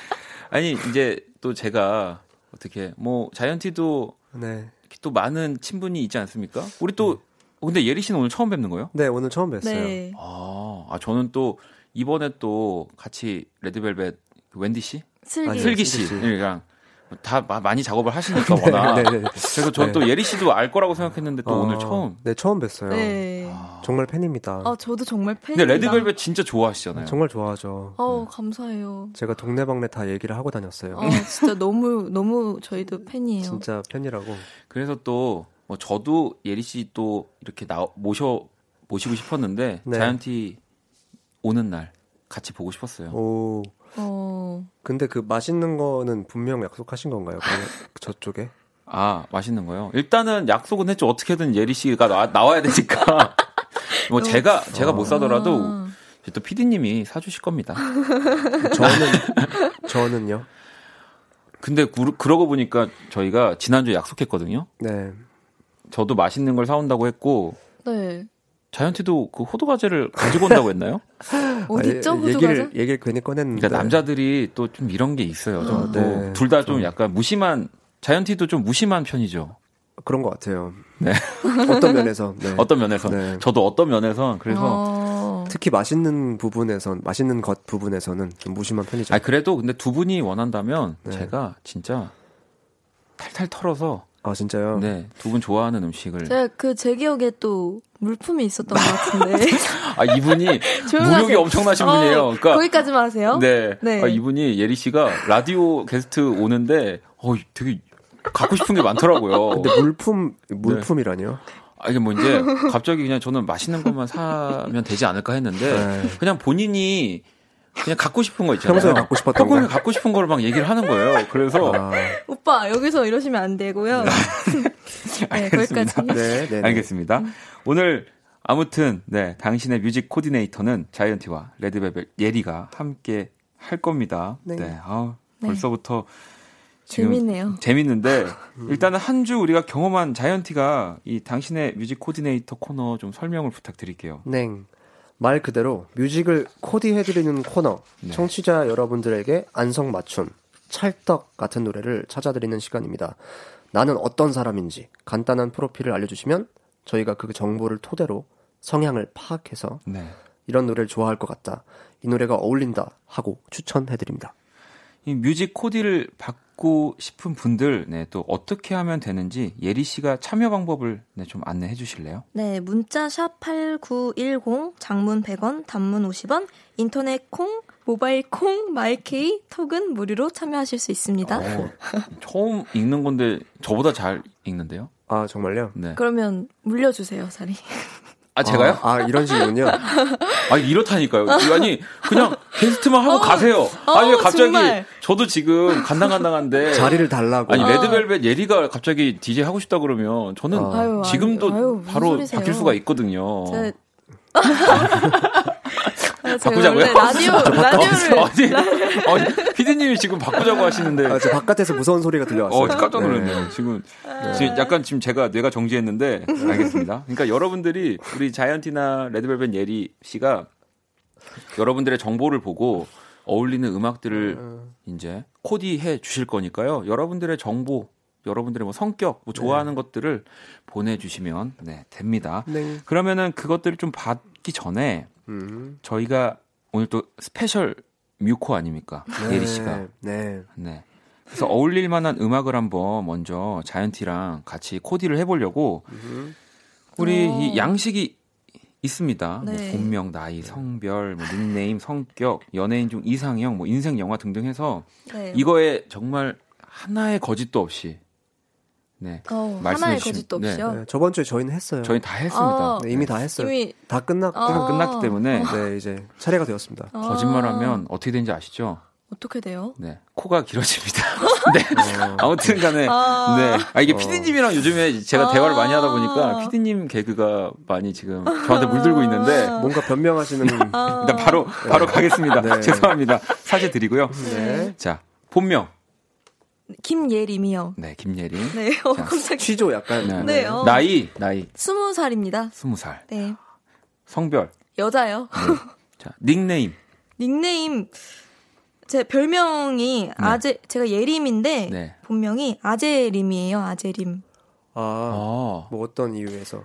아니 이제 또 제가 어떻게 뭐 자이언티도 네. 또 많은 친분이 있지 않습니까? 우리 또 네. 어, 근데 예리 씨는 오늘 처음 뵙는 거예요? 네, 오늘 처음 뵀어요. 네. 아, 아, 저는 또 이번에 또 같이 레드벨벳 그 웬디 씨? 슬기, 아, 슬기 씨. 그러니까 다 많이 작업을 하시니까 워낙. 네, 네, 네. 그래서 저는 또 예리 씨도 알 거라고 생각했는데 또 어, 오늘 처음. 네, 처음 뵀어요. 네. 아. 정말 팬입니다. 아, 저도 정말 팬입니다. 근데 레드벨벳 진짜 좋아하시잖아요. 정말 좋아하죠. 어, 감사해요. 제가 동네방네 다 얘기를 하고 다녔어요. 어, 진짜 너무 너무 저희도 팬이에요. 진짜 팬이라고. 그래서 또 뭐 저도 예리 씨 또 이렇게 나 모셔 모시고 싶었는데 네. 자이언티 오는 날 같이 보고 싶었어요. 오. 어. 근데 그 맛있는 거는 분명 약속하신 건가요? 저쪽에? 아 맛있는 거요? 일단은 약속은 했죠. 어떻게든 예리 씨가 나, 나와야 되니까. 뭐 제가 제가 못 사더라도 아. 또 PD님이 사주실 겁니다. 저는 저는요. 근데 그, 그러고 보니까 저희가 지난주에 약속했거든요. 네. 저도 맛있는 걸 사온다고 했고 네. 자이언티도 그 호두 과자를 가지고 온다고 했나요? 어디 있죠 호두 얘기를, 과자? 얘기를 괜히 꺼냈는데. 그러니까 남자들이 또 좀 이런 게 있어요. 아, 네. 둘다 좀 약간 무심한 자이언티도 좀 무심한 편이죠. 그런 것 같아요. 네. 어떤 면에서. 네. 어떤 면에서. 네. 저도 어떤 면에서 그래서 어... 특히 맛있는 부분에선 맛있는 것 부분에서는 좀 무심한 편이죠. 아 그래도 근데 두 분이 원한다면 네. 제가 진짜 탈탈 털어서 아 진짜요? 네, 두 분 좋아하는 음식을. 제가 그 제 기억에 또 물품이 있었던 것 같은데. 아 이분이 무력이 엄청나신 어, 분이에요. 그러니까 거기까지만 하세요? 네. 네. 아, 이분이 예리 씨가 라디오 게스트 오는데 어 되게 갖고 싶은 게 많더라고요. 근데 물품 물품이라뇨? 네. 아, 이게 뭐 이제 갑자기 그냥 저는 맛있는 것만 사면 되지 않을까 했는데 네. 그냥 본인이 그냥 갖고 싶은 거 있잖아요. 평소에 갖고 싶었던 거. 갖고 싶은 거를 막 얘기를 하는 거예요. 그래서 아. 오빠 여기서 이러시면 안 되고요. 네, 거기까지. 네, 네, 네. 알겠습니다. 오늘 아무튼 네 당신의 뮤직 코디네이터는 자이언티와 레드벨벳 예리가 함께 할 겁니다. 네. 네. 아, 벌써부터 재밌네요. 재밌는데 일단은 한 주 우리가 경험한 자이언티가 이 당신의 뮤직 코디네이터 코너 좀 설명을 부탁드릴게요. 네. 말 그대로 뮤직을 코디해드리는 코너, 네. 청취자 여러분들에게 안성맞춤, 찰떡 같은 노래를 찾아드리는 시간입니다. 나는 어떤 사람인지 간단한 프로필을 알려주시면 저희가 그 정보를 토대로 성향을 파악해서 네. 이런 노래를 좋아할 것 같다. 이 노래가 어울린다 하고 추천해드립니다. 이 뮤직 코디를 받고 싶은 분들 네, 또 어떻게 하면 되는지 예리 씨가 참여 방법을 네, 좀 안내해 주실래요? 네, 문자 샵 8910 장문 100원, 단문 50원, 인터넷 콩, 모바일 콩, 마이케이, 톡은 무료로 참여하실 수 있습니다. 어, 처음 읽는 건데 저보다 잘 읽는데요? 아, 정말요? 네. 그러면 물려주세요, 자리. 아, 제가요? 아, 아 이런 식이군요. 아, 이렇다니까요. 아니, 그냥 게스트만 하고 어, 가세요. 아니 왜 어, 갑자기 정말. 저도 지금 간당간당한데 자리를 달라고. 아니 아. 레드벨벳 예리가 갑자기 DJ 하고 싶다 그러면 저는 아. 아유, 지금도 아유, 아유, 바로 소리세요. 바뀔 수가 있거든요. 제... 아, 제가 바꾸자고요? 원래 라디오 라디오를 아니, 아니, 피디님이 지금 바꾸자고 하시는데 아, 저 바깥에서 무서운 소리가 들려왔어요. 어, 깜짝 놀랐네요. 네. 지금, 아. 지금 약간 지금 제가 뇌가 정지했는데, 알겠습니다. 그러니까 여러분들이, 우리 자이언티나 레드벨벳 예리 씨가 여러분들의 정보를 보고 어울리는 음악들을 이제 코디해 주실 거니까요. 여러분들의 정보, 여러분들의 뭐 성격, 뭐 좋아하는 것들을 보내주시면, 네, 됩니다. 네. 그러면은 그것들을 좀 받기 전에 음. 저희가 오늘 또 스페셜 뮤코 아닙니까? 예리 씨가. 네. 네. 그래서 어울릴 만한 음악을 한번 먼저 자이언티랑 같이 코디를 해보려고 우리 오. 이 양식이 있습니다. 뭐 네. 본명, 나이, 성별, 뭐 닉네임, 성격, 연예인 중 이상형, 뭐 인생 영화 등등 해서 네. 이거에 정말 하나의 거짓도 없이 네 어, 말씀해 하나의 주시면- 거짓도 네. 없이요. 네, 저번 주에 저희는 했어요. 저희 다 했습니다. 아. 네, 이미 다 했어요. 이미 다 끝났고 아. 끝났기 때문에 네, 이제 차례가 되었습니다. 아, 거짓말하면 어떻게 되는지 아시죠? 어떻게 돼요? 네 코가 길어집니다. 네 어, 아무튼 간에 아. 네. 아, 이게 어. 피디님이랑 요즘에 제가 아. 대화를 많이 하다 보니까 피디님 개그가 많이 지금 저한테 물들고 있는데 뭔가 변명하시는 아. 일단 바로 바로 가겠습니다. 네. 죄송합니다. 사죄 드리고요. 네. 자 본명 김예림이요. 네 김예린 네, 어, 자, 깜짝이야. 취조 약간 네. 네, 어. 나이 나이 스무 살입니다. 스무 살 네, 성별 여자요. 자 닉네임 닉네임 제 별명이 아재 제가 예림인데 네. 본명이 아재림이에요. 아재림. 아, 어. 뭐 어떤 이유에서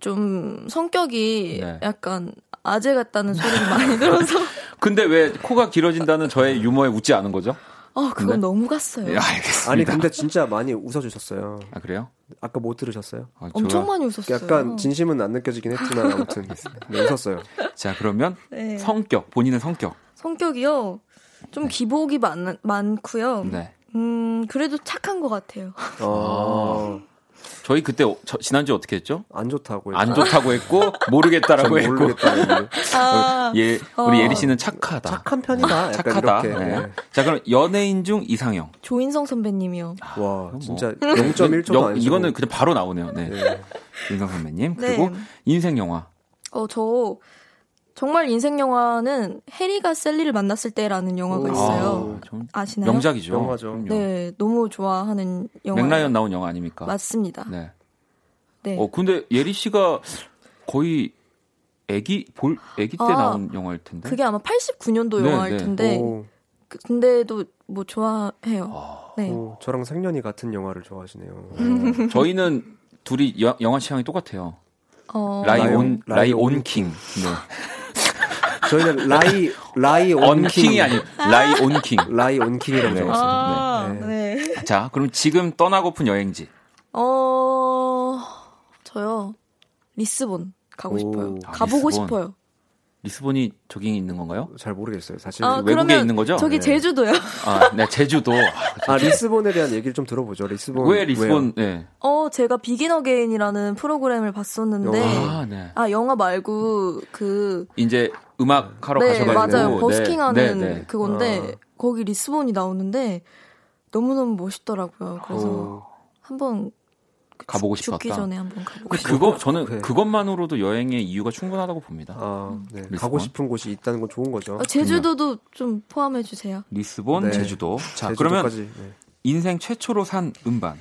좀 성격이 네. 약간 아재 같다는 소리를 많이 들어서 근데 왜 코가 길어진다는 저의 유머에 웃지 않은 거죠? 아 그건 근데? 너무 갔어요. 네, 알겠습니다. 아니 근데 진짜 많이 웃어주셨어요. 아 그래요? 아까 못 들으셨어요? 아, 엄청 많이 웃었어요. 약간 진심은 안 느껴지긴 했지만 아무튼 네, 웃었어요. 자 그러면 네. 성격 본인의 성격 성격이요. 좀 기복이 많, 많고요. 네. 음 그래도 착한 것 같아요. 어, 저희 그때 어- 저- 지난주 어떻게 했죠? 안 좋다고 안 좋다고 했고 모르겠다라고 전 했고 모르겠다. 아, 예 우리 어. 예리 씨는 착하다. 착한 편이다. 착하다. 네. 네. 자 그럼 연예인 중 이상형. 조인성 선배님이요. 와 뭐. 진짜 0.1초도 영- 안 주고. 이거는 그냥 바로 나오네요. 네. 네. 윤성 선배님 네. 그리고 인생 영화. 어, 저 정말 인생 영화는 해리가 셀리를 만났을 때라는 영화가 오. 있어요. 아, 좀 아시나요? 명작이죠. 영화죠. 그럼요. 네, 너무 좋아하는 영화. 맥라이언 나온 영화 아닙니까? 맞습니다. 네. 네. 어 근데 예리 씨가 거의 아기 볼 아기 때 아, 나온 영화일 텐데. 그게 아마 89년도 네, 영화일 네. 텐데, 오, 그- 근데도 뭐 좋아해요. 아, 네. 오, 저랑 생년이 같은 영화를 좋아하시네요. 어, 저희는 둘이 여- 영화 취향이 똑같아요. 어, 라이온 라이온- 라이온 킹. 네. 저희는 라이 라이 언킹이 아니고 라이 온 킹. 라이 온킹이라고 네. 적었어요. 아, 네. 네. 자, 그럼 지금 떠나고픈 여행지. 어, 저요. 리스본 가고 오. 싶어요. 아, 가보고 리스본. 싶어요. 리스본이 저기 있는 건가요? 잘 모르겠어요. 사실. 아, 외국에 그러면 있는 거죠? 저기 네. 제주도요. 아, 네, 제주도. 아 리스본에 대한 얘기를 좀 들어보죠. 리스본 왜 리스본? 네. 어, 제가 비긴 어게인이라는 프로그램을 봤었는데, 영화. 아, 네. 아, 영화 말고, 그, 이제 음악 하러 네, 가셔가지고 맞아요. 네, 버스킹 하는 네, 네. 그건데, 아. 거기 리스본이 나오는데, 너무너무 멋있더라고요. 그래서 오. 한번, 그 가보고 죽- 죽기 싶었다. 전에 한번 가보고 그- 싶어요. 그거 저는 네. 그것만으로도 여행의 이유가 충분하다고 봅니다. 아, 네. 리스본? 가고 싶은 곳이 있다는 건 좋은 거죠. 어, 제주도도 좀 포함해 주세요. 리스본, 네. 제주도. 자, 그러면 제주도까지. 네. 인생 최초로 산 음반.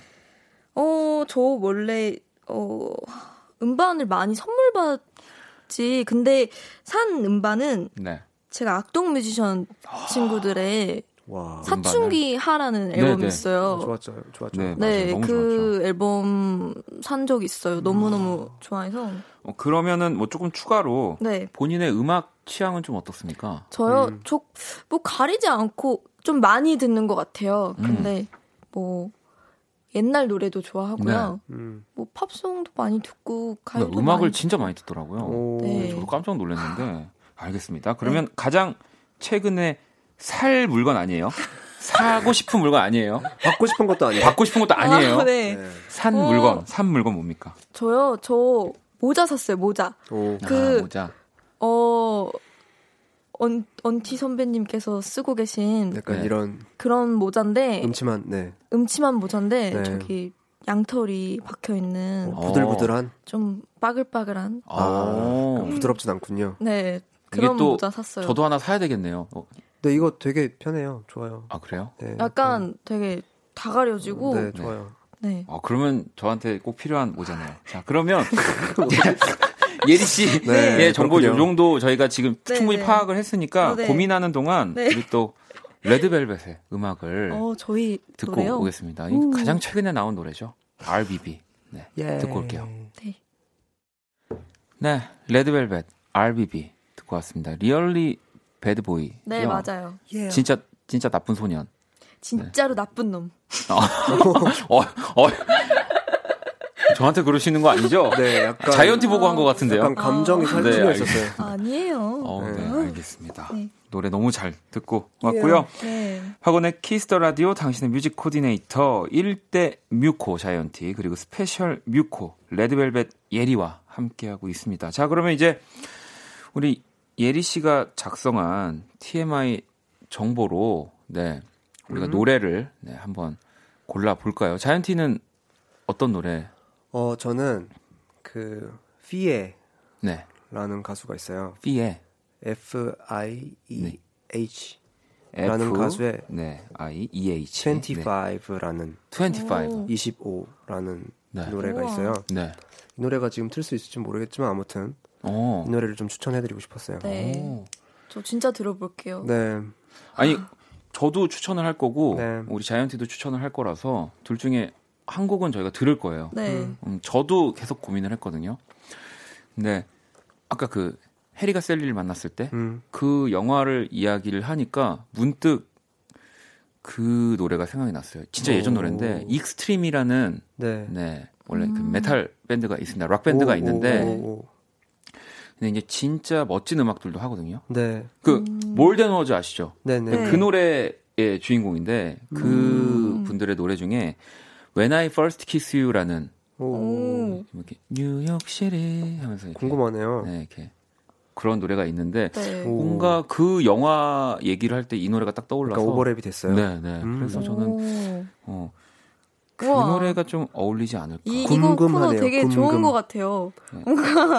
어, 저 원래, 어, 음반을 많이 선물 받지. 근데 산 음반은 네. 제가 악동 뮤지션 친구들의 와. 사춘기 하라는 네, 앨범이 네. 있어요. 좋았죠. 좋았죠. 네. 네, 맞아요. 너무 그 앨범 산 적 있어요. 너무 너무 좋아해서. 어, 그러면은 뭐 조금 추가로 네. 본인의 음악 취향은 좀 어떻습니까? 저요, 음. 저, 뭐 가리지 않고 좀 많이 듣는 것 같아요. 음. 근데 뭐 옛날 노래도 좋아하고요. 음. 뭐 팝송도 많이 듣고 가요도 그러니까 음악을 많이 진짜 많이 듣더라고요. 오. 네. 저도 깜짝 놀랐는데 알겠습니다. 그러면 가장 최근에 살 물건 아니에요? 사고 싶은 물건 아니에요? 받고 싶은 것도 아니고. 받고 싶은 것도 아니에요? 아, 네. 네. 산 어. 물건, 산 물건 뭡니까? 저요, 저 모자 샀어요, 모자. 오. 그- 아, 모자. 어, 언, 언티 선배님께서 쓰고 계신 약간 네. 이런 그런 모자인데 음침한 네 음침한 모자인데 네. 저기 양털이 박혀 있는 어. 부들부들한 좀 빠글빠글한 아, 어. 부드럽진 않군요. 네 그런 또 모자 샀어요. 저도 하나 사야 되겠네요. 어, 근데 이거 되게 편해요. 좋아요. 아 그래요? 네, 약간 되게 다 가려지고 네 네. 좋아요. 어, 그러면 저한테 꼭 필요한 모자네요. 자, 그러면 예리 씨의 네, 정보 요. 정도 저희가 지금 네, 충분히 네. 파악을 했으니까 어, 네. 고민하는 동안 네. 우리 또 레드벨벳의 음악을 어 저희 듣고 노래요. 오겠습니다. 이 음. 가장 최근에 나온 노래죠. RBB. 네, 예. 듣고 올게요. 네. 네, 레드벨벳 RBB 듣고 왔습니다. Really Bad Boy. 네 맞아요. 진짜 진짜 나쁜 소년. 진짜로 나쁜 놈. 어, 어. 저한테 그러시는 거 아니죠? 네, 약간 자이언티 보고 한것 같은데요. 약간 감정이 아. 살짝 네, 있었어요. 아니에요. 어, 네, 네. 알겠습니다. 네. 노래 너무 잘 듣고 왔고요. 네. 박원의 키스 더 라디오 당신의 뮤직 코디네이터 1대 뮤코 자이언티 그리고 스페셜 뮤코 레드벨벳 예리와 함께하고 있습니다. 자, 그러면 이제 우리 예리 씨가 작성한 TMI 정보로 네. 우리가 음. 노래를 네, 한번 골라 볼까요? 자이언티는 어떤 노래? 어 저는 그 피에라는 네. 가수가 있어요. 피에 F I E 네. H F 라는 가수의 네. I E H 25라는 네. 25. 25라는 네. 노래가. 있어요. 네. 이 노래가 지금 틀 수 있을지 모르겠지만 아무튼 어. 이 노래를 좀 추천해드리고 싶었어요. 네. 오. 저 진짜 들어볼게요. 네. 아니 저도 추천을 할 거고 네. 우리 자이언티도 추천을 할 거라서 둘 중에 한 곡은 저희가 들을 거예요. 네. 음. 음, 저도 계속 고민을 했거든요. 근데 아까 그 해리가 샐리를 만났을 때그 음. 영화를 이야기를 하니까 문득 그 노래가 생각이 났어요. 진짜 예전 오. 노래인데 익스트림이라는 네. 네 원래 그 음. 메탈 밴드가 있습니다. 락 밴드가 오, 있는데 오, 오, 오. 근데 이제 진짜 멋진 음악들도 하거든요. 네. 그 음. 몰덴 워즈 아시죠? 네네. 네. 그 노래의 주인공인데 그 음. 분들의 노래 중에 When I First Kiss You라는 오. 오. 이렇게 뉴욕시리 하면서 이렇게, 궁금하네요. 네, 이렇게 그런 노래가 있는데 네. 오. 뭔가 그 영화 얘기를 할 때 이 노래가 딱 떠올라서 약간 오버랩이 됐어요. 네, 네. 음. 그래서 저는 오. 어, 그 우와. 노래가 좀 어울리지 않을까. 이 이거 코너 궁금하네요. 되게 궁금. 좋은 것 같아요.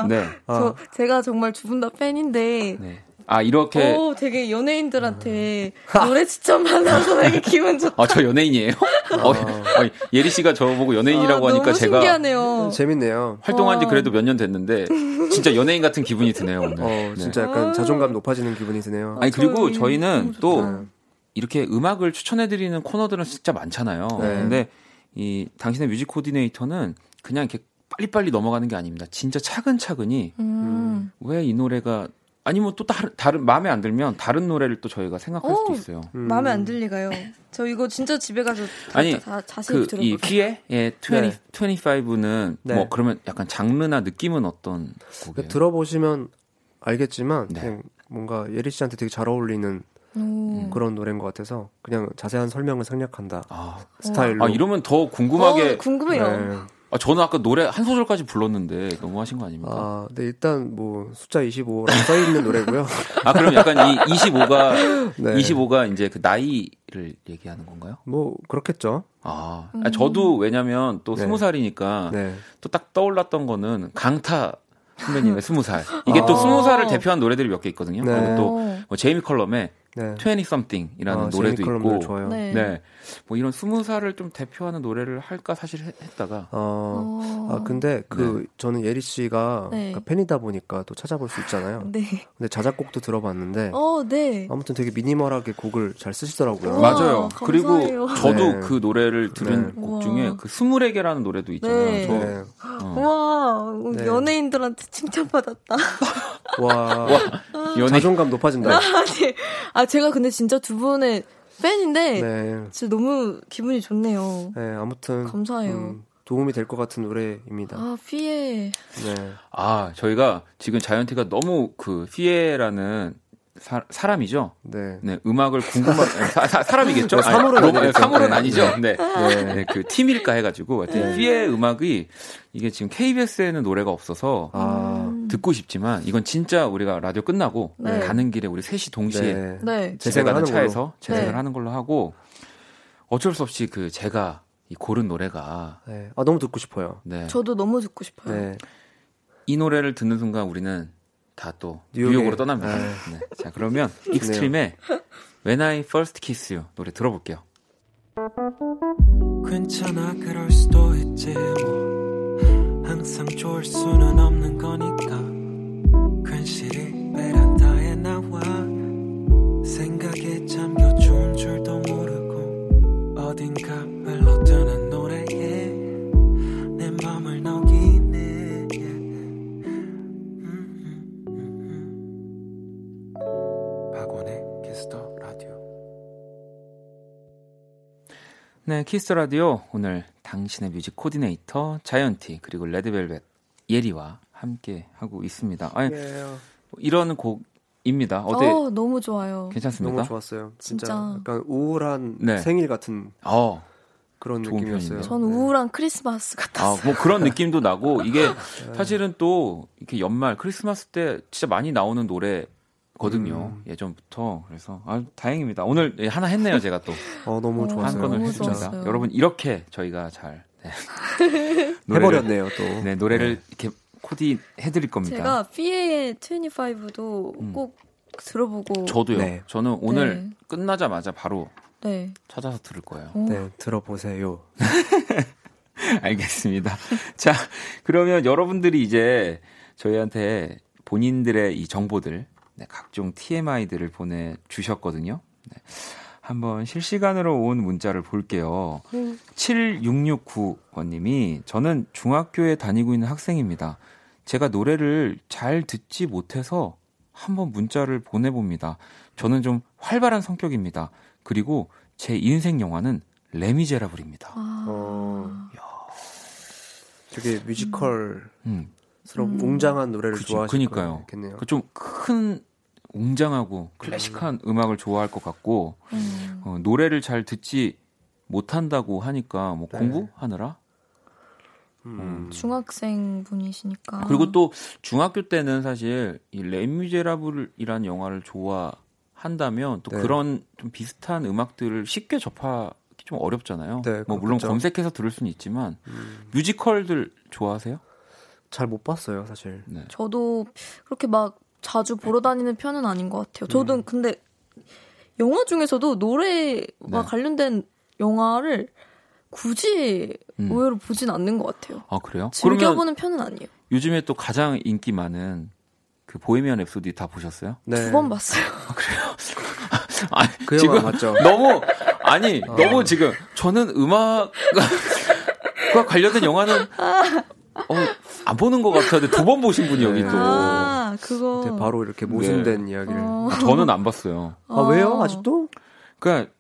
네, 아, 저 제가 정말 두 분 다 팬인데 네. 아 이렇게 오 되게 연예인들한테 노래 추천 받아서 되게 기분 좋다. 아저 연예인이에요? 어, 어, 예리 씨가 저 보고 연예인이라고 아, 하니까 너무 제가 신기하네요. 재밌네요. 활동한 지 와. 그래도 몇 년 됐는데 진짜 연예인 같은 기분이 드네요 오늘. 어, 네. 진짜 약간 아. 자존감 높아지는 기분이 드네요. 아니 그리고 저희 저희는 또 좋다. 이렇게 음악을 추천해드리는 코너들은 진짜 많잖아요. 네. 근데 이 당신의 뮤직 코디네이터는 그냥 이렇게 빨리빨리 넘어가는 게 아닙니다. 진짜 차근차근히 음. 왜 이 노래가 아니면 또 다른, 다른 마음에 안 들면 다른 노래를 또 저희가 생각할 수도 오. 있어요. 음. 마음에 안 들리가요. 저 이거 진짜 집에 가서 다, 아니, 다, 자세히 그 들어볼게요. 이 피에 예, 20, 네. 25는 네. 뭐 그러면 약간 장르나 느낌은 어떤 곡이에요? 들어보시면 알겠지만 네. 그냥 뭔가 예리 씨한테 되게 잘 어울리는 오. 그런 노래인 것 같아서 그냥 자세한 설명을 생략한다 아, 스타일로. 아, 이러면 더 궁금하게 어, 궁금해요. 네. 아, 저는 아까 노래 한 소절까지 불렀는데 너무 하신 거 아닙니까? 아, 네 일단 뭐 숫자 25라고 써 있는 노래고요. 아, 그럼 약간 이 25가 네. 25가 이제 그 나이를 얘기하는 건가요? 뭐 그렇겠죠. 아, 음. 아, 저도 왜냐면 또 네. 스무 살이니까 네. 또딱 떠올랐던 거는 강타 선배님의 스무 살. 이게 또 아. 스무 살을 대표한 노래들이 몇 개 있거든요. 네. 그리고 또 어. 뭐 제이미 컬럼의 네. 20 something이라는 아, 노래도 있고. 네. 네. 뭐 이런 스무 살을 좀 대표하는 노래를 할까 사실 했, 했다가 어, 어. 아 근데 그 저는 예리 씨가 네. 그러니까 팬이다 보니까 또 찾아볼 수 있잖아요. 네. 근데 자작곡도 들어봤는데 어, 네. 아무튼 되게 미니멀하게 곡을 잘 쓰시더라고요. 우와, 맞아요. 그리고 감사해요. 저도 네. 그 노래를 들은 네. 곡. 중에 그 스물에 개라는 노래도 있잖아요. 네. 저 네. 어. 와, 네. 연예인들한테 칭찬받았다. 와, 연예 자존감 높아진다. 아니, 아, 제가 근데 진짜 두 분의 팬인데, 네. 진짜 너무 기분이 좋네요. 네, 아무튼 감사해요. 음, 도움이 될 것 같은 노래입니다. 아, 피에. 네. 아, 저희가 지금 자이언티가 너무 그 피에라는 사, 사람이죠. 네. 네, 음악을 궁금한 사, 사, 사람이겠죠? 네, 사물은 아니, 아니겠죠. 사물은 네. 아니죠. 네. 네. 네, 그 팀일까 해가지고 하여튼 네. 피에 음악이 이게 지금 KBS에는 노래가 없어서 아, 음. 듣고 싶지만 이건 진짜 우리가 라디오 끝나고 네. 가는 길에 우리 셋이 동시에 네. 네. 집에 재생을 가는 하는 차에서 재생을 네. 하는 걸로 하고 어쩔 수 없이 그 제가 이 고른 노래가 네. 아, 너무 듣고 싶어요. 네. 저도 너무 듣고 싶어요. 네. 이 노래를 듣는 순간 우리는 다 또 뉴욕에. 뉴욕으로 떠납니다. 네. 네. 자 그러면 익스트림의 When I First Kissed You 노래 들어볼게요. 괜찮아 그럴 수도 있지 뭐 항상 좋을 수는 없는 거니까 괜시리 베란다에 나와 생각에 잠겨 좋은 줄도 모르고 어딘가 흘러드는 노래에 내 맘을 녹이네 음, 음, 음, 음. 박원의 키스 더 라디오 네, 키스 라디오 오늘 당신의 뮤직 코디네이터 자이언티 그리고 레드벨벳 예리와 함께 하고 있습니다. 아니, 예. 이런 곡입니다. 어때 어, 너무 좋아요. 괜찮습니까? 너무 좋았어요. 진짜, 진짜. 약간 우울한 네. 생일 같은 어, 그런 좋은 느낌이었어요. 표현이네요. 전 우울한 크리스마스 아, 같았어요. 뭐 그런 느낌도 나고 이게 네. 사실은 또 이렇게 연말 크리스마스 때 진짜 많이 나오는 노래 거든요. 음. 예전부터 그래서 아 다행입니다. 오늘 예, 하나 했네요 제가 또한 어, 너무 어, 좋았어요. 건을 너무 했습니다. 좋았어요. 여러분 이렇게 저희가 잘 네. 노래를- 해버렸네요, 또. 네 노래를 이렇게 코디 해드릴 겁니다. 제가 피에의 25도 음. 꼭 들어보고 저도요. 네. 저는 오늘 네. 끝나자마자 바로 네. 찾아서 들을 거예요. 어, 네, 들어보세요. 알겠습니다. 자, 그러면 여러분들이 이제 저희한테 본인들의 이 정보들, 네, 각종 TMI들을 보내주셨거든요. 네, 한번 실시간으로 온 문자를 볼게요. 7669번님이 저는 중학교에 다니고 있는 학생입니다. 제가 노래를 잘 듣지 못해서 한번 문자를 보내봅니다. 저는 좀 활발한 성격입니다. 그리고 제 인생 영화는 레미제라블입니다. 아, 어. 되게 뮤지컬스러운 음. 음. 웅장한 노래를 그치, 좋아하실 그니까요. 그좀 큰 웅장하고 클래식한 음. 악을 좋아할 것 같고 음. 어, 노래를 잘 듣지 못한다고 하니까 뭐 네. 공부하느라 음. 중학생 분이시니까. 그리고 또 중학교 때는 사실 이 레미제라블이라는 영화를 좋아한다면 또 네. 그런 좀 비슷한 음악들을 쉽게 접하기 좀 어렵잖아요. 네, 뭐 물론. 검색해서 들을 수는 있지만 음. 뮤지컬들 좋아하세요? 잘 못 봤어요, 사실. 네. 저도 그렇게 막 자주 보러 다니는 편은 아닌 것 같아요. 저도 음. 근데 영화 중에서도 노래와 네. 관련된 영화를 굳이 음. 의외로 보진 않는 것 같아요. 아 그래요? 즐겨보는 편은 아니에요. 요즘에 또 가장 인기 많은 그 보헤미안 랩소디 다 보셨어요? 네. 두 번 봤어요. 아니, 그 영화 지금 맞죠? 너무 아니 어. 너무 지금 저는 음악과 관련된 영화는 어, 안 보는 것 같았는데 두번 보신 분이 여기 네. 또 아, 그거. 이제 바로 이렇게 모순된 이야기를. 어. 저는 안 봤어요. 아, 왜요? 아직도? 그러니까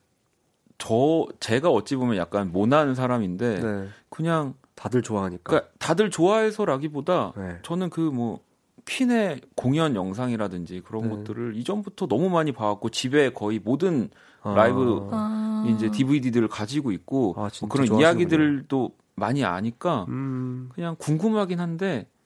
저 제가 어찌 보면 약간 모난 사람인데 네. 그냥 다들 좋아하니까. 그러니까 다들 좋아해서라기보다 네. 저는 그 뭐 퀸의 공연 영상이라든지 그런 네. 것들을 이전부터 너무 많이 봐왔고 집에 거의 모든 아. 라이브 아. 이제 DVD들을 가지고 있고 아, 뭐 진짜 그런 좋아하시는군요. 이야기들도 많이 아니까 음. 그냥 궁금하긴 한데 막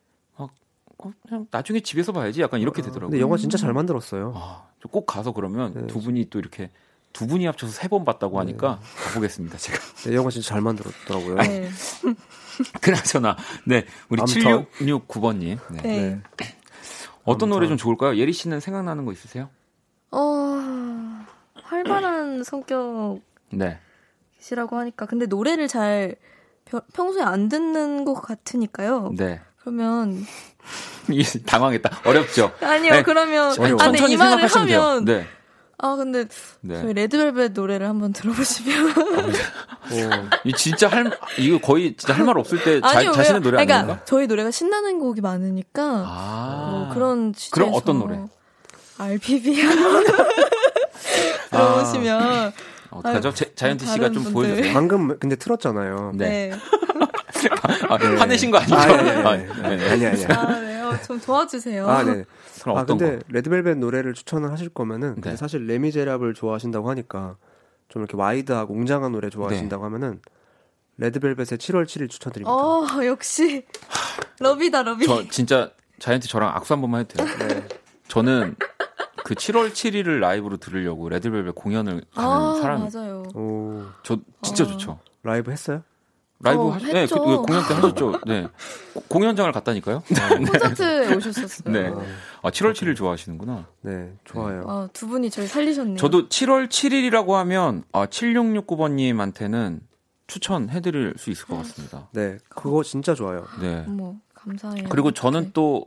어, 그냥 나중에 집에서 봐야지 약간 이렇게 되더라고요. 근데 영화 진짜 잘 만들었어요. 아, 저꼭 가서 그러면 네. 두 분이 또 이렇게 두 분이 합쳐서 세 번 봤다고 하니까 네. 가보겠습니다. 제가. 네, 영화 진짜 잘 만들었더라고요. 네. 그나저나 네 우리 아무튼. 7669번님 네. 네. 어떤 아무튼. 노래 좀 좋을까요? 예리 씨는 생각나는 거 있으세요? 어, 활발한 성격이시라고 네. 하니까. 근데 노래를 잘 펴- 평소에 안 듣는 것 같으니까요. 네. 그러면. 이 당황했다. 어렵죠. 아니요, 네. 그러면. 어려워. 아, 근데 천천히 이 말을 생각하시면 돼요. 하면. 네. 아, 근데 네. 저희 레드벨벳 노래를 한번 들어보시면. 오. 이 진짜 할 이거 거의 진짜 할 말 없을 때 자, 아니요, 자신의? 노래 그러니까 아닌가? 저희 노래가 신나는 곡이 많으니까. 아. 뭐 그런 취지에서 그럼 어떤 노래? RPB 한번 들어보시면 어떡하죠? 제- 자이언티 씨가 다른 좀 분들. 보여주세요. 방금 근데 틀었잖아요. 네. 네. 아, 화내신 거 아니죠? 아, 예, 예, 예. 아, 네, 네. 아니 아니. 아, 네요. 좀 도와주세요. 아, 네. 그럼 아 어떤 근데 거? 레드벨벳 노래를 추천을 하실 거면은 네. 사실 레미제랍을 좋아하신다고 하니까 좀 이렇게 wide하고 웅장한 노래 좋아하신다고 하면은 레드벨벳의 7월 7일 추천드립니다. 어, 역시 러비다 러비. 저 진짜 자이언티 저랑 악수 한 번만 해도 돼요? 네. 저는 그 7월 7일을 라이브로 들으려고 레드벨벳 공연을 가는 아, 사람. 맞아요. 오 저 진짜 아. 좋죠. 라이브 했어요? 라이브 어, 하시, 네. 그, 그 공연 때 하셨죠. 네. 고- 공연장을 갔다니까요. 콘서트에 오셨었어요. 네. 아, 7월 7일 좋아하시는구나. 네 좋아요. 아, 두 분이 저를 살리셨네요. 저도 7월 7일이라고 하면 아, 7669번님한테는 추천해드릴 수 있을 것 같습니다. 네 그거 진짜 좋아요. 네. 어머, 감사해요. 그리고 저는 네. 또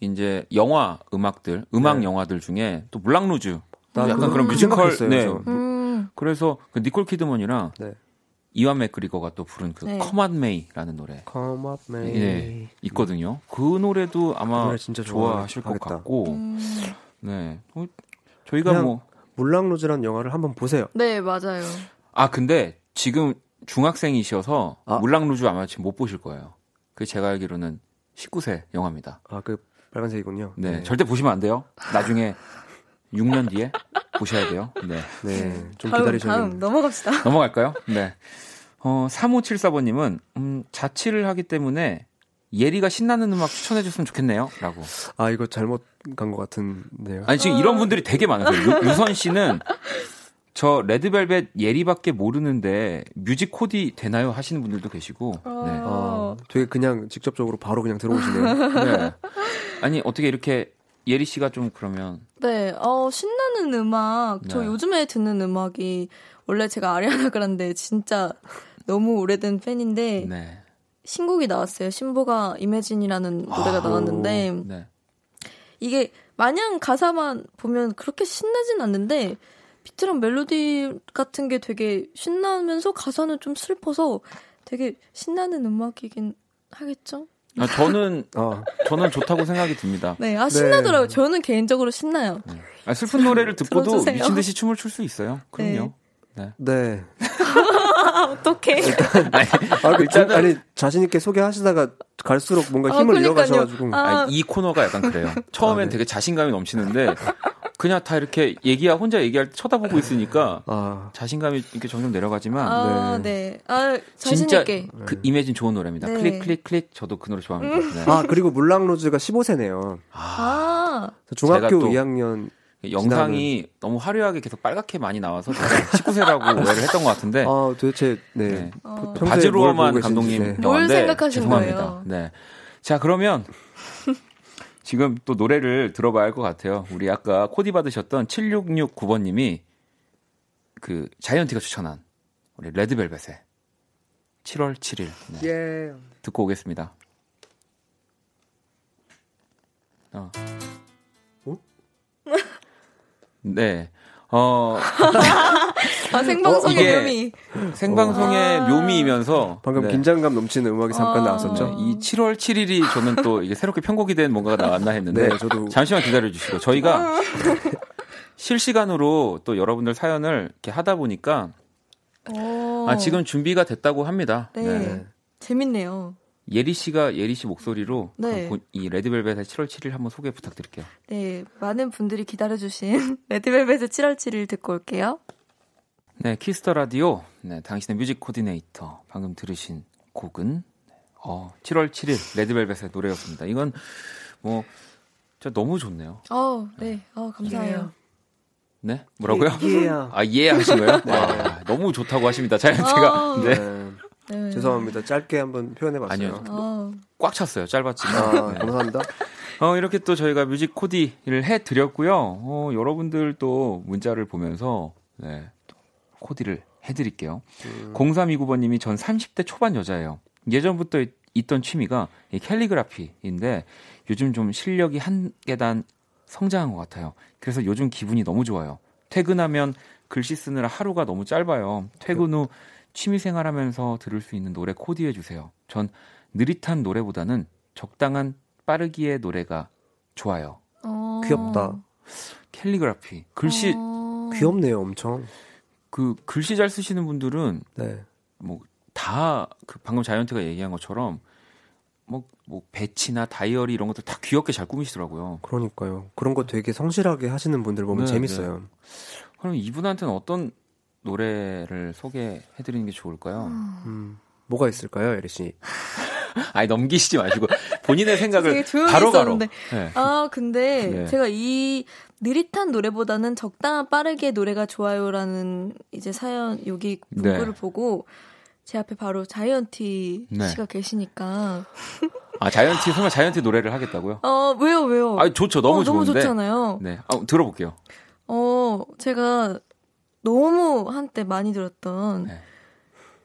이제 영화 음악들, 음악 네. 영화들 중에 또 물랑루즈 나 약간 그거 그런 뮤지컬 생각했어요, 네. 저. 음, 그래서 그 니콜 키드먼이랑 네. 이완 맥그리거가 또 부른 그 네. 커만 메이라는 노래 Come up, May. 네, 있거든요. 그 노래도 아마 노래 진짜 좋아하실 것 좋아하겠다. 같고, 음, 네. 어, 저희가 뭐, 물랑루즈란 영화를 한번 보세요. 네, 맞아요. 아, 근데 지금 중학생이셔서 아. 물랑루즈 아마 지금 못 보실 거예요. 그 제가 알기로는 19세 영화입니다. 아 그 빨간색이군요. 네, 절대 보시면 안 돼요. 나중에 6년 뒤에 보셔야 돼요. 네. 네, 좀 다음, 기다리셔야 다음. 넘어갑시다. 넘어갈까요? 네. 어, 3574번님은, 음, 자취를 하기 때문에 예리가 신나는 음악 추천해줬으면 좋겠네요. 라고. 아 이거 잘못 간 것 같은데요. 아니, 지금 이런 분들이 되게 많으세요. 유, 유선 씨는 저 레드벨벳 예리밖에 모르는데 뮤직 코디 되나요? 하시는 분들도 계시고. 네. 아, 되게 그냥 직접적으로 바로 그냥 들어오시네요. 네. 아니, 어떻게 이렇게 예리 씨가 좀 그러면. 네, 어, 신나는 음악. 저 네. 요즘에 듣는 음악이 원래 제가 아리아나 그란데 진짜 너무 오래된 팬인데 네. 신곡이 나왔어요. 신보가 이매진이라는 노래가 나왔는데 네. 이게 마냥 가사만 보면 그렇게 신나진 않는데 비트랑 멜로디 같은 게 되게 신나면서 가사는 좀 슬퍼서 되게 신나는 음악이긴 하겠죠? 아, 저는, 아, 저는 좋다고 생각이 듭니다. 네, 아 신나더라고요. 저는 개인적으로 신나요. 아, 슬픈 노래를 듣고도 들어주세요. 미친 듯이 춤을 출 수 있어요. 그럼요. 네. 어떡해. 아, 그, 자, 아니 자신 있게 소개하시다가 갈수록 뭔가 아, 힘을 그러니까요. 잃어가셔가지고. 아. 아니, 이 코너가 약간 그래요. 처음엔 아, 네. 되게 자신감이 넘치는데 그냥 다 이렇게 얘기야 혼자 얘기할 때 쳐다보고 있으니까 아, 자신감이 이렇게 점점 내려가지만 아, 네. 아, 자신 진짜 있게. 그 이매진 좋은 노래입니다. 네. 클릭 클릭 클릭 저도 그 노래 좋아합니다. 네. 아 그리고 물랑루즈가 15세네요. 아, 중학교 제가 또 2학년. 영상이 너무 화려하게 계속 빨갛게 많이 나와서 제가 19세라고 오해를 했던 것 같은데 아 도대체 네. 네. 어. 바즈로만 보고 감독님 네. 뭘 생각하신 죄송합니다. 거예요? 네. 자 그러면 지금 또 노래를 들어봐야 할 것 같아요. 우리 아까 코디 받으셨던 7669번님이 그 자이언티가 추천한 우리 레드벨벳의 7월 7일 네. 예. 듣고 오겠습니다. 어. 어? 네. 어, 아 생방송의 이게- 묘미. 생방송의 와. 묘미이면서 방금 네. 긴장감 넘치는 음악이 잠깐 아. 나왔었죠. 네, 이 7월 7일이 저는 또 이게 새롭게 편곡이 된 뭔가가 나왔나 했는데 네, 저도 잠시만 기다려 주시고 저희가 실시간으로 또 여러분들 사연을 이렇게 하다 보니까 오. 아, 지금 준비가 됐다고 합니다. 네. 네. 재밌네요. 예리 씨가 예리 씨 목소리로 네. 이 레드벨벳의 7월 7일 한번 소개 부탁드릴게요. 네, 많은 분들이 기다려주신 레드벨벳의 7월 7일 듣고 올게요. 네, 키스 더 라디오. 네, 당신의 뮤직 코디네이터. 방금 들으신 곡은 어, 7월 7일 레드벨벳의 노래였습니다. 이건 뭐 진짜 너무 좋네요. 어, 네, 어, 감사해요. 네? 뭐라고요? 예. 아, 예 하신 거예요? 와, 너무 좋다고 하십니다. 자이언티가. 아. 네. 네. 네. 죄송합니다. 짧게 한번 표현해봤어요. 아니요. 어, 꽉 찼어요. 짧았지만. 아, 네. 감사합니다. 어, 이렇게 또 저희가 뮤직 코디를 해 드렸고요. 어, 여러분들 또 문자를 보면서 네. 또 코디를 해 드릴게요. 0329번 님이 전 30대 초반 여자예요. 예전부터 있- 있던 취미가 이 캘리그라피인데 요즘 좀 실력이 한 계단 성장한 것 같아요. 그래서 요즘 기분이 너무 좋아요. 퇴근하면 글씨 쓰느라 하루가 너무 짧아요. 퇴근 후 취미 생활 하면서 들을 수 있는 노래 코디해 주세요. 전 느릿한 노래보다는 적당한 빠르기의 노래가 좋아요. 어. 귀엽다. 캘리그라피. 글씨 어. 귀엽네요, 엄청. 그 글씨 잘 쓰시는 분들은 네. 뭐다 그 방금 자이언트가 얘기한 것처럼 뭐, 뭐 배치나 다이어리 이런 것들 다 귀엽게 잘 꾸미시더라고요. 그러니까요. 그런 거 되게 성실하게 하시는 분들 보면 네, 재밌어요. 그럼 이분한테는 어떤 노래를 소개해 드리는 게 좋을까요? 음, 뭐가 있을까요, 에리 씨? 아니 넘기시지 마시고 본인의 생각을 조용히 바로. 네. 아, 근데 네. 제가 이 느릿한 노래보다는 적당한 빠르게 노래가 좋아요라는 이제 사연 여기 네. 문구를 보고 제 앞에 바로 자이언티 네. 씨가 계시니까 아 자이언티 설마 자이언티 노래를 하겠다고요? 어 왜요 왜요? 아 좋죠 너무 어, 너무 좋은데. 좋잖아요. 네, 아, 들어볼게요. 어 제가 너무 한때 많이 들었던 네.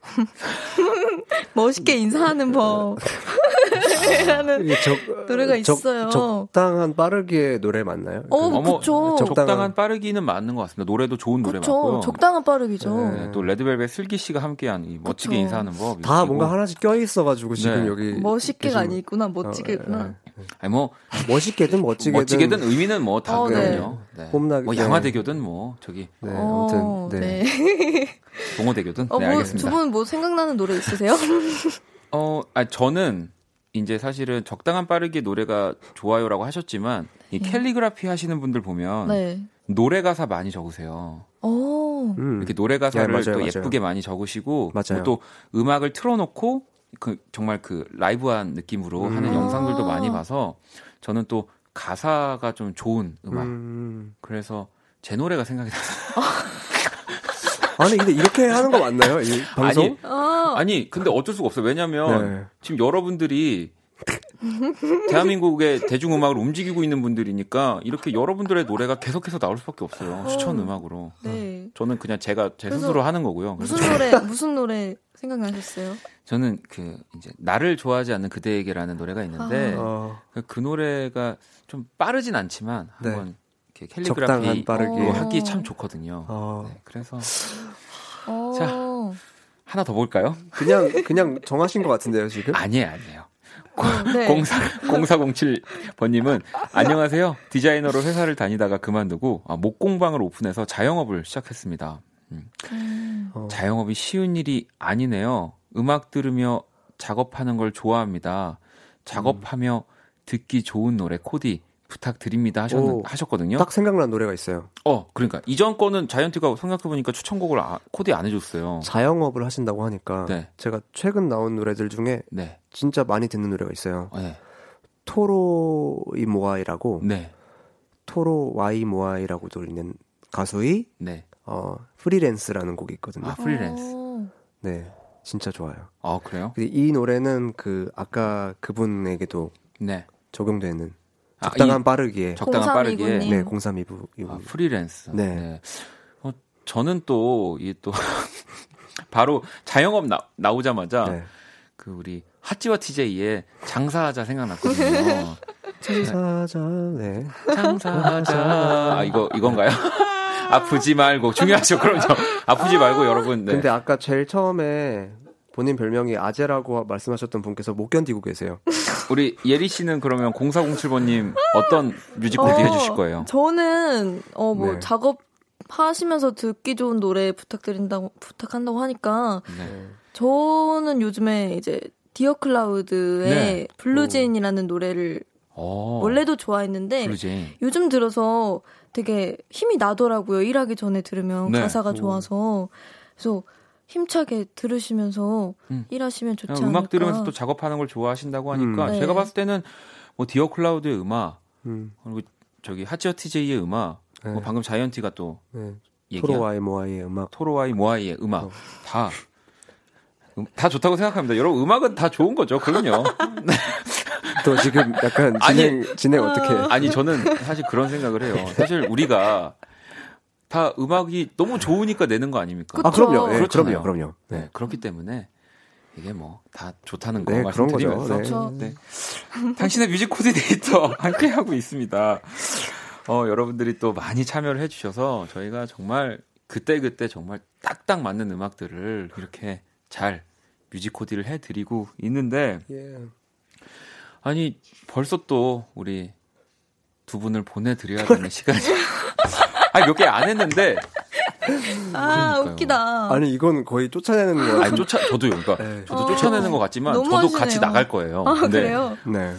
멋있게 인사하는 법. 라는 이게 적, 노래가 적- 있어요. 적당한 빠르게 노래 맞나요? 어, 그- 그쵸. 적당한- 적당한 빠르기는 맞는 것 같습니다. 노래도 좋은 노래 그쵸. 맞고요. 적당한 빠르기죠. 네, 또 레드벨벳 슬기 씨가 함께한 이 멋지게 그쵸. 인사하는 법. 다 그리고- 뭔가 하나씩 껴 있어가지고 지금 네. 여기 멋있게가 아니구나, 멋지게구나. 어, 예, 아니 뭐 예. 멋있게든 멋지게든 멋지게든 의미는 뭐다 어, 네. 네. 뽐나게- 뭐 네. 양화대교든 뭐 저기 네, 어, 아무튼 네. 동호대교든 어, 네 뭐, 알겠습니다. 두분 뭐 생각나는 노래 있으세요? 어, 아 저는 이제 사실은 적당한 빠르게 노래가 좋아요라고 하셨지만 이 캘리그라피 하시는 분들 보면 네. 노래 가사 많이 적으세요. 어, 음. 이렇게 노래 가사를 네, 맞아요, 또 맞아요. 예쁘게 많이 적으시고 맞아요. 뭐또 음악을 틀어놓고 그 정말 그 라이브한 느낌으로 음. 하는 아. 영상들도 많이 봐서 저는 또 가사가 좀 좋은 음악 음. 그래서 제 노래가 생각이 나요. 아니 근데 이렇게 하는 거 맞나요? 이 방송? 아니 아, 아니 근데 어쩔 수가 없어요. 왜냐면 네. 지금 여러분들이 대한민국의 대중음악을 움직이고 있는 분들이니까 이렇게 여러분들의 노래가 계속해서 나올 수밖에 없어요. 추천 음악으로. 네. 저는 그냥 제가 제 스스로 하는 거고요. 무슨 노래, 무슨 노래 생각나셨어요? 저는 그 이제 나를 좋아하지 않는 그대에게라는 노래가 있는데 아. 어, 그- 그 노래가 좀 빠르진 않지만 네. 한번 이렇게 캘리그라피 빠르게. 어. 하기 참 좋거든요. 어. 네, 그래서 어, 자. 하나 더 볼까요? 그냥 그냥 정하신 것 같은데요 지금? 아니에요, 아니에요. 어, 네. 04, 0407번님은 안녕하세요. 디자이너로 회사를 다니다가 그만두고 아, 목공방을 오픈해서 자영업을 시작했습니다. 음, 음, 어. 자영업이 쉬운 일이 아니네요. 음악 들으며 작업하는 걸 좋아합니다. 작업하며 듣기 좋은 노래 코디 부탁드립니다 하셨, 오. 하셨거든요. 딱 생각난 노래가 있어요. 어, 그러니까 이전 거는 자이언티가 생각해보니까 추천곡을 아- 코디 안 해줬어요. 자영업을 하신다고 하니까 네. 제가 최근 나온 노래들 중에 네, 진짜 많이 듣는 노래가 있어요. 네, 토로 이 모아이라고 네, 토로 와이 모아이라고도 있는 가수의 네. 어, Freelance라는 곡이 있거든요. 아, 프리랜스. 어, 네, 진짜 좋아요. 아, 그래요? 근데 이 노래는 그 아까 그분에게도 네. 적용되는 아, 적당한 이 빠르기에 적당한. 0329님. 네, 0329 이분. 아, 프리랜스. 네. 어, 저는 또, 이 또, 바로 자영업 나, 나오자마자, 네. 그 우리 하찌와 TJ의 장사하자 생각났거든요. 사자 네. 장사하자. 아, 이거, 이건가요? 아프지 말고, 중요하죠. 그럼요. 아프지 말고, 여러분. 네. 근데 아까 제일 처음에 본인 별명이 아재라고 말씀하셨던 분께서 못 견디고 계세요. 우리 예리 씨는 그러면 0407번님 어떤 뮤직 코디 어, 해주실 거예요? 저는 어뭐 네. 작업 하시면서 듣기 좋은 노래 부탁드린다고 부탁한다고 하니까 네. 저는 요즘에 이제 디어 클라우드의 네. 블루제인이라는 노래를 어, 원래도 좋아했는데 블루제인. 요즘 들어서 되게 힘이 나더라고요. 일하기 전에 들으면 네. 가사가 오. 좋아서 그래서 힘차게 들으시면서 음. 일하시면 좋지 않을까. 음악 들으면서 또 작업하는 걸 좋아하신다고 하니까 음. 네. 제가 봤을 때는 뭐 디어 클라우드의 음악 음. 그리고 저기 하찌와 TJ의 음악 네. 뭐 방금 자이언티가 또 네. 얘기한 토로와이 모아이의 음악. 토로와이 모아이의 음악 어. 다. 음, 다 좋다고 생각합니다. 여러분 음악은 다 좋은 거죠. 그럼요. 또 지금 약간 아니. 진행 진행 어떻게? 아니 저는 사실 그런 생각을 해요. 사실 우리가 다 음악이 너무 좋으니까 내는 거 아닙니까? 아 그럼요. 네, 그렇잖아요. 그럼요. 그럼요. 네, 네. 그렇기 때문에 이게 뭐 다 좋다는 거 네, 그런 거죠. 말씀드리면서 네. 네. 당신의 뮤직 코디네이터 함께 하고 있습니다. 어, 여러분들이 또 많이 참여를 해주셔서 저희가 정말 그때 그때 정말 딱딱 맞는 음악들을 이렇게 잘 뮤직 코디를 해드리고 있는데 예. 아니 벌써 또 우리 두 분을 보내드려야 되는 시간이 아니 몇 개 안 했는데 아 그러니까요. 웃기다. 아니 이건 거의 쫓아내는 거. 아니 쫓아 저도요 그러니까 네. 저도 어. 쫓아내는 것 같지만 저도 하시네요. 같이 나갈 거예요. 아 근데 그래요? 네.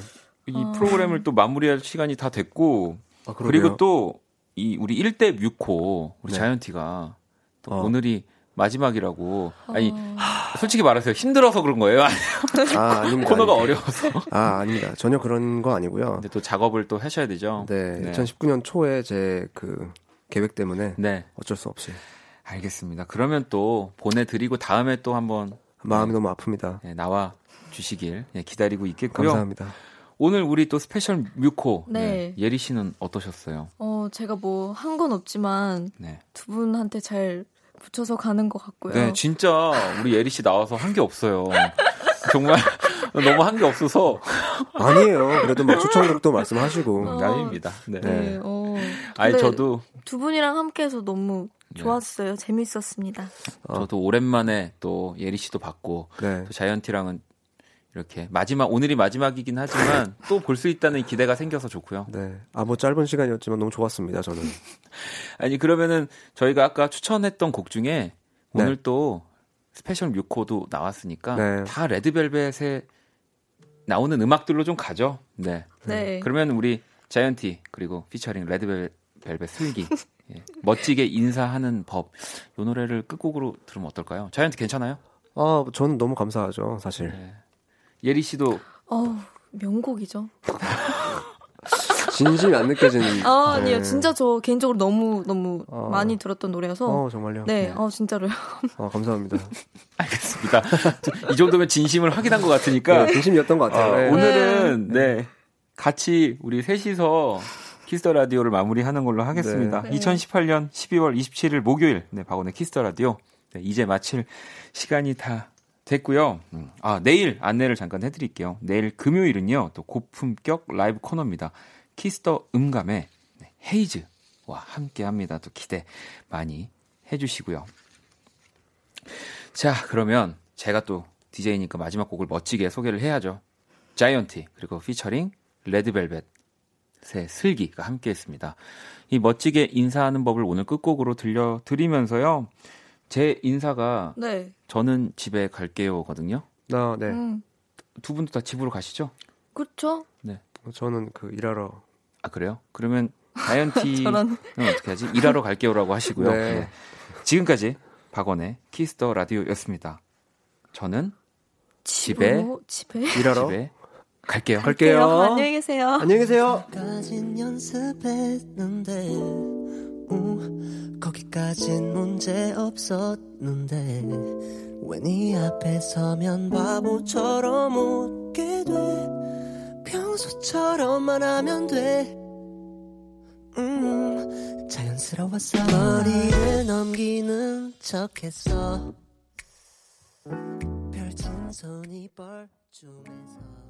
이 어. 프로그램을 또 마무리할 시간이 다 됐고 아, 그리고 또 이 우리 1대 뮤코 우리 네. 자이언티가 또 어. 오늘이 마지막이라고. 아니, 어. 솔직히 말하세요. 힘들어서 그런 거예요? 아니, 아, 아닙니다. 코너가 아닙니다. 어려워서. 아, 아닙니다. 전혀 그런 거 아니고요. 근데 또 작업을 또 하셔야 되죠. 네, 네. 2019년 초에 제 그 계획 때문에 네. 어쩔 수 없이 알겠습니다. 그러면 또 보내드리고 다음에 또 한번 마음이 너무 아픕니다. 네, 나와 주시길 예, 기다리고 있겠고요. 감사합니다. 오늘 우리 또 스페셜 뮤코 네. 예리 씨는 어떠셨어요? 어, 제가 뭐 한 건 없지만 네. 두 분한테 잘 붙여서 가는 것 같고요. 네, 진짜 우리 예리 씨 나와서 한 게 없어요. 정말 너무 한 게 없어서 아니에요. 그래도 막 추천곡도 말씀하시고. 어. 아닙니다. 네. 네, 어. 아니 저도 두 분이랑 함께해서 너무 네. 좋았어요. 재밌었습니다. 저도 오랜만에 또 예리 씨도 봤고 네. 또 자이언티랑은 이렇게 마지막 오늘이 마지막이긴 하지만 또 볼 수 있다는 기대가 생겨서 좋고요. 네. 아, 뭐 짧은 시간이었지만 너무 좋았습니다, 저는. 아니 그러면은 저희가 아까 추천했던 곡 중에 네. 오늘 또 스페셜 뮤코도 나왔으니까 네. 다 레드벨벳에 나오는 음악들로 좀 가죠. 네. 네. 그러면 우리 자이언티 그리고 피처링 레드벨벳 슬기 예. 멋지게 인사하는 법. 이 노래를 끝곡으로 들으면 어떨까요? 자이언티 괜찮아요? 아, 저는 너무 감사하죠, 사실. 네. 예리 씨도 어우, 명곡이죠. 진심이 안 느껴지는. 아, 아니에요. 네. 진짜 저 개인적으로 너무, 너무 어. 많이 들었던 노래여서. 어, 정말요? 네, 어, 진짜로요. 아, 감사합니다. 알겠습니다. 이 정도면 진심을 확인한 것 같으니까 네, 진심이었던 것 같아요. 어, 네. 오늘은 네 같이 우리 셋이서 키스 더 라디오를 마무리하는 걸로 하겠습니다. 네. 2018년 12월 27일 목요일 네 박원의 키스 더 라디오 네, 이제 마칠 시간이 다 됐고요. 음, 아 내일 안내를 잠깐 해드릴게요. 내일 금요일은요 또 고품격 라이브 코너입니다. 키스 더 음감의 네, 헤이즈와 함께합니다. 또 기대 많이 해주시고요. 자, 그러면 제가 또 DJ니까 마지막 곡을 멋지게 소개를 해야죠. 자이언티 그리고 피처링 레드벨벳의 슬기가 함께 했습니다. 이 멋지게 인사하는 법을 오늘 끝곡으로 들려드리면서요. 제 인사가 네. 저는 집에 갈게요거든요. 나, 네. 음, 두 분도 다 집으로 가시죠? 그렇죠. 저는 그 일하러. 아 그래요? 그러면 자이언티는 저런. 어떻게 하지? 일하러 갈게요라고 하시고요. 네. 네. 지금까지 박원의 Kiss the Radio였습니다. 저는 집에 집에. 일하러. 집에 갈게요. 갈게요. 안녕히 계세요. 안녕히 계세요. 거기까진 문제 없었는데 왜네 앞에 서면 바보처럼 웃게 돼 평소처럼만 하면 돼 음, 자연스러웠어 머리를 넘기는 척했어 펼친 손이 뻘쭘해서